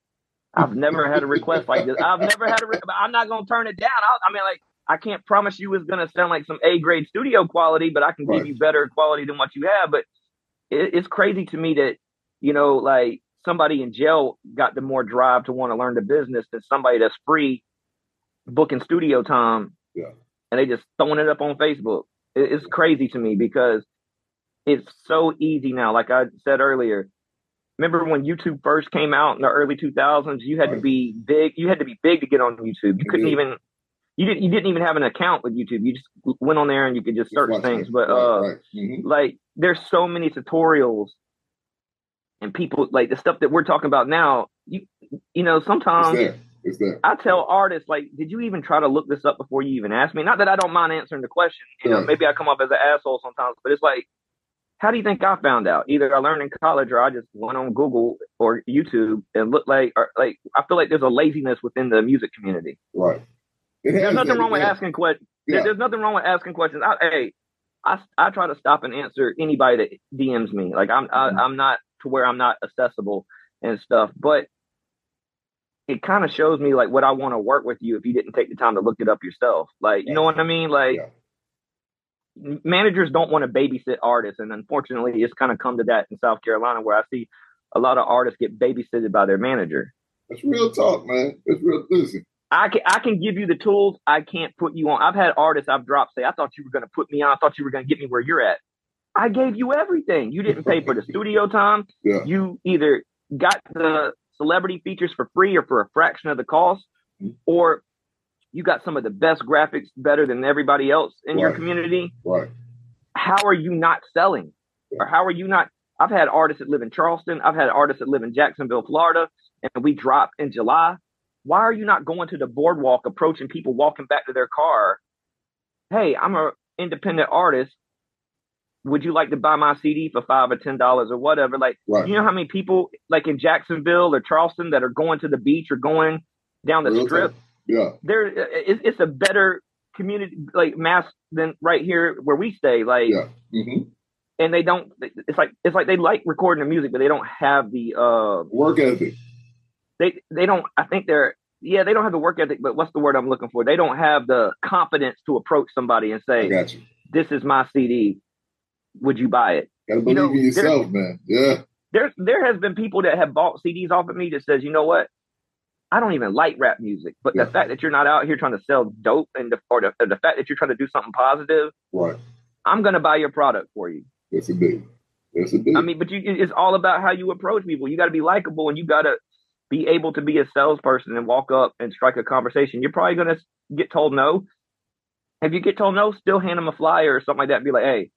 I've never had a request like this. I've never had a. Re- but I'm not gonna turn it down. I, I mean, like, I can't promise you it's gonna sound like some A grade studio quality, but I can Right. give you better quality than what you have. But it, it's crazy to me that you know, like somebody in jail got the more drive to want to learn the business than somebody that's free booking studio time. Yeah. And they just throwing it up on Facebook. it's crazy to me because it's so easy now. Like I said earlier, remember when YouTube first came out in the early 2000s? You had right. to be big. You had to be big to get on YouTube. You couldn't even. You didn't. You didn't even have an account with YouTube. You just went on there and you could just search things. It. But right, uh, right. Mm-hmm. like, there's so many tutorials, and people like the stuff that we're talking about now. You you know sometimes. I tell artists, like, did you even try to look this up before you even ask me? Not that I don't mind answering the question. You know, maybe I come off as an asshole sometimes, but it's like, how do you think I found out? Either I learned in college or I just went on Google or YouTube and looked like, or like I feel like there's a laziness within the music community. Right. There's nothing wrong with asking questions. Yeah. There's nothing wrong with asking questions. I, hey, I, I try to stop and answer anybody that DMs me. Like I'm mm-hmm. I, I'm not to where I'm not accessible and stuff, but it kind of shows me like what I want to work with you if you didn't take the time to look it up yourself. Like you know what I mean? Like. Yeah managers don't want to babysit artists, and unfortunately, it's kind of come to that in South Carolina, where I see a lot of artists get babysitted by their manager. It's real talk, man. It's real. Listen, I can I can give you the tools. I can't put you on. I've had artists I've dropped say, I thought you were going to put me on. I thought you were going to get me where you're at. I gave you everything. You didn't pay for the studio time. [LAUGHS] Yeah. You either got the celebrity features for free or for a fraction of the cost, mm-hmm. or you got some of the best graphics better than everybody else in right. your community. Right. How are you not selling? Or how are you not? I've had artists that live in Charleston. I've had artists that live in Jacksonville, Florida, and we drop in July. Why are you not going to the boardwalk, approaching people walking back to their car? Hey, I'm an independent artist. Would you like to buy my CD for five or ten dollars or whatever? Like, right. you know how many people like in Jacksonville or Charleston that are going to the beach or going down the Real strip? Time yeah. There, it, it's a better community like mass than right here where we stay. Like, yeah. Mm-hmm. and they don't. It's like it's like they like recording the music, but they don't have the uh work ethic. They they don't. I think they're yeah they don't have the work ethic, but what's the word I'm looking for? They don't have the confidence to approach somebody and say, "This is my CD. Would you buy it?" Gotta believe you know, in yourself, man. Yeah. There, there has been people that have bought CDs off of me that says, you know what, I don't even like rap music, but yeah. the fact that you're not out here trying to sell dope and the, or the, the fact that you're trying to do something positive, right? I'm gonna buy your product for you. Yes, indeed. Yes, indeed. I mean, but you, it's all about how you approach people. You got to be likable, and you got to be able to be a salesperson and walk up and strike a conversation. You're probably gonna get told no. If you get told no, still hand them a flyer or something like that. Be like, hey,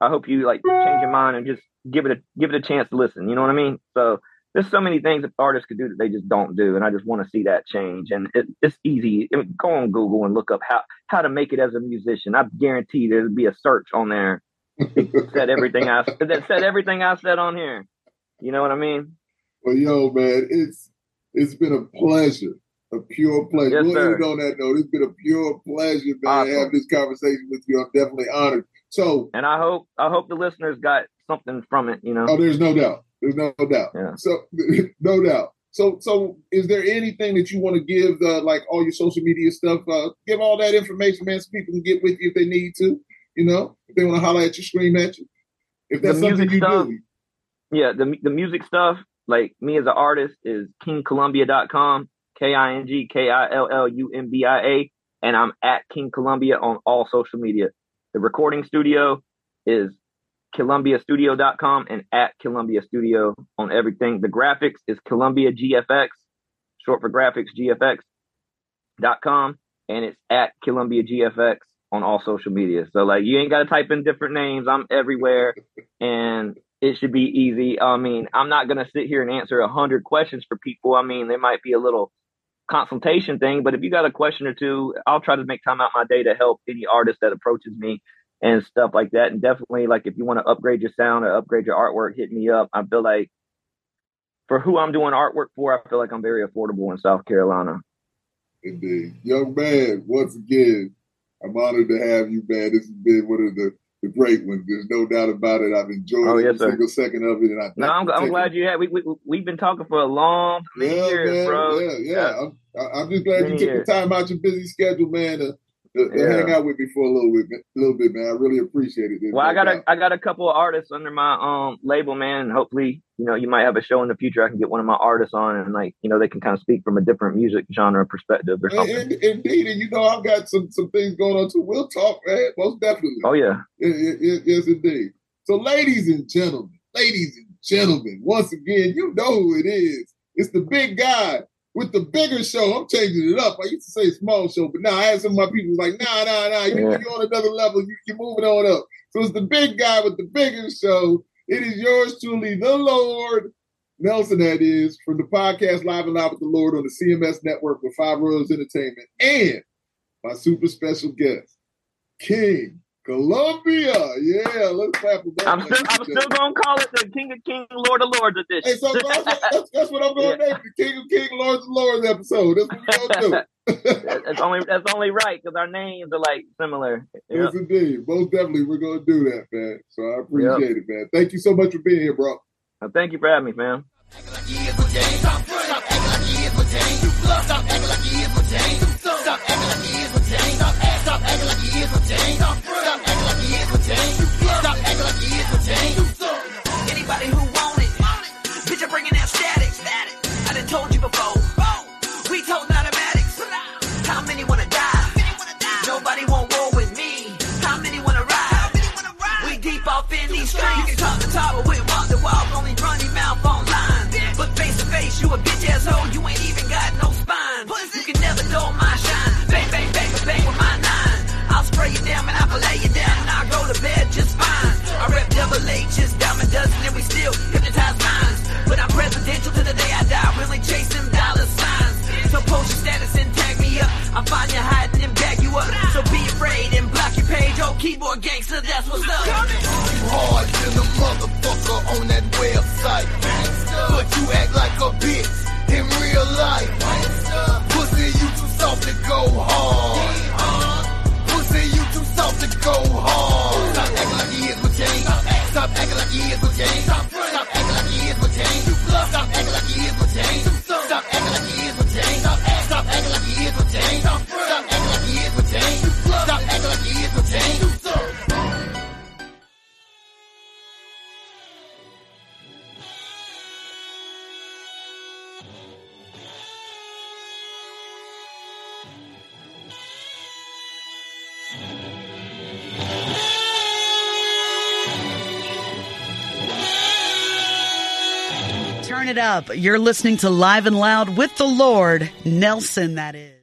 I hope you like change your mind and just give it a give it a chance to listen. You know what I mean? So there's so many things that artists could do that they just don't do, and I just want to see that change. And it, it's easy. Go on Google and look up how how to make it as a musician. I guarantee there'll be a search on there that said everything I that said everything I said on here. You know what I mean? Well, yo, man, it's it's been a pleasure, a pure pleasure. Yes, sir. on that note, it's been a pure pleasure, man, awesome. to have this conversation with you. I'm definitely honored. So, and I hope I hope the listeners got something from it. You know, oh, there's no doubt. There's no doubt. Yeah. So [LAUGHS] no doubt. So so is there anything that you want to give the like all your social media stuff? Uh, give all that information, man, so people can get with you if they need to. You know, if they want to holler at you, scream at you. If that's something you stuff, do. Yeah, the the music stuff, like me as an artist, is kingkillumbia.com, K I N G K I L L U M B I A, and I'm at King Killumbia on all social media. The recording studio is killumbiastudio.com and at Killumbia Studio on everything. The graphics is Killumbia GFX, short for graphics, GFX.com, and it's at Killumbia GFX on all social media. So like you ain't got to type in different names. I'm everywhere and it should be easy. I mean, I'm not going to sit here and answer a hundred questions for people. I mean, there might be a little consultation thing, but if you got a question or two, I'll try to make time out my day to help any artist that approaches me and stuff like that. And definitely, like if you want to upgrade your sound or upgrade your artwork, hit me up. I feel like for who I'm doing artwork for, I feel like I'm very affordable in South Carolina. Indeed, young man. Once again, I'm honored to have you, man. This has been one of the the great one. There's no doubt about it. I've enjoyed oh, every yes, single second of it, and I. No, I'm, I'm glad you had. We we we've been talking for a long yeah, years, man, bro. Yeah, yeah. I'm, I'm just glad you took years. the time out your busy schedule, man, to to hang out with me for a little bit, a little bit, man. I really appreciate it. Well, I got a I got a couple of artists under my um label, man. And hopefully, you know, you might have a show in the future. I can get one of my artists on, and like, you know, they can kind of speak from a different music genre perspective or something. And, and, indeed, and you know, I've got some some things going on too. We'll talk, man. Most definitely. Oh yeah. yes, indeed. So, ladies and gentlemen, ladies and gentlemen, once again, you know who it is. It's the big guy with the bigger show, I'm changing it up. I used to say small show, but now I had some of my people like, nah, nah, nah, you, are on another level. You, you're moving on up. So it's the big guy with the bigger show. It is yours truly, the Lord Nelson, that is, from the podcast Live and Live with the Lord on the CMS network with Five Royals Entertainment, and my super special guest, King Killumbia. Yeah, let's clap for that. I'm still, I'm still gonna call it the King of Kings, Lord of Lords edition. Hey, so that's, that's, that's what I'm gonna yeah. name the King of Kings, Lords of Lords episode. That's what we're gonna do. [LAUGHS] that's only that's only right because our names are like similar. Yes, indeed. Most definitely, we're gonna do that, man. So I appreciate yep. it, man. Thank you so much for being here, bro. Well, thank you for having me, man. Told you before. We told automatics. How many wanna die? Nobody want war with me. How many wanna ride? We deep off in these streets. You can talk the talk, but we walk the walk. Only run your mouth online. But face to face, you a bitch asshole. You ain't even got no spine. You can never dull my shine. Bang, bang, bang, bang with my nine. I'll spray you down and I'll lay you down and I'll go to bed just fine. I rep double H's, diamond dozen, and we still keyboard gangster, that's what's up. You hard than a motherfucker on that website. It up. You're listening to Live and Loud with the Lord, Nelson, that is.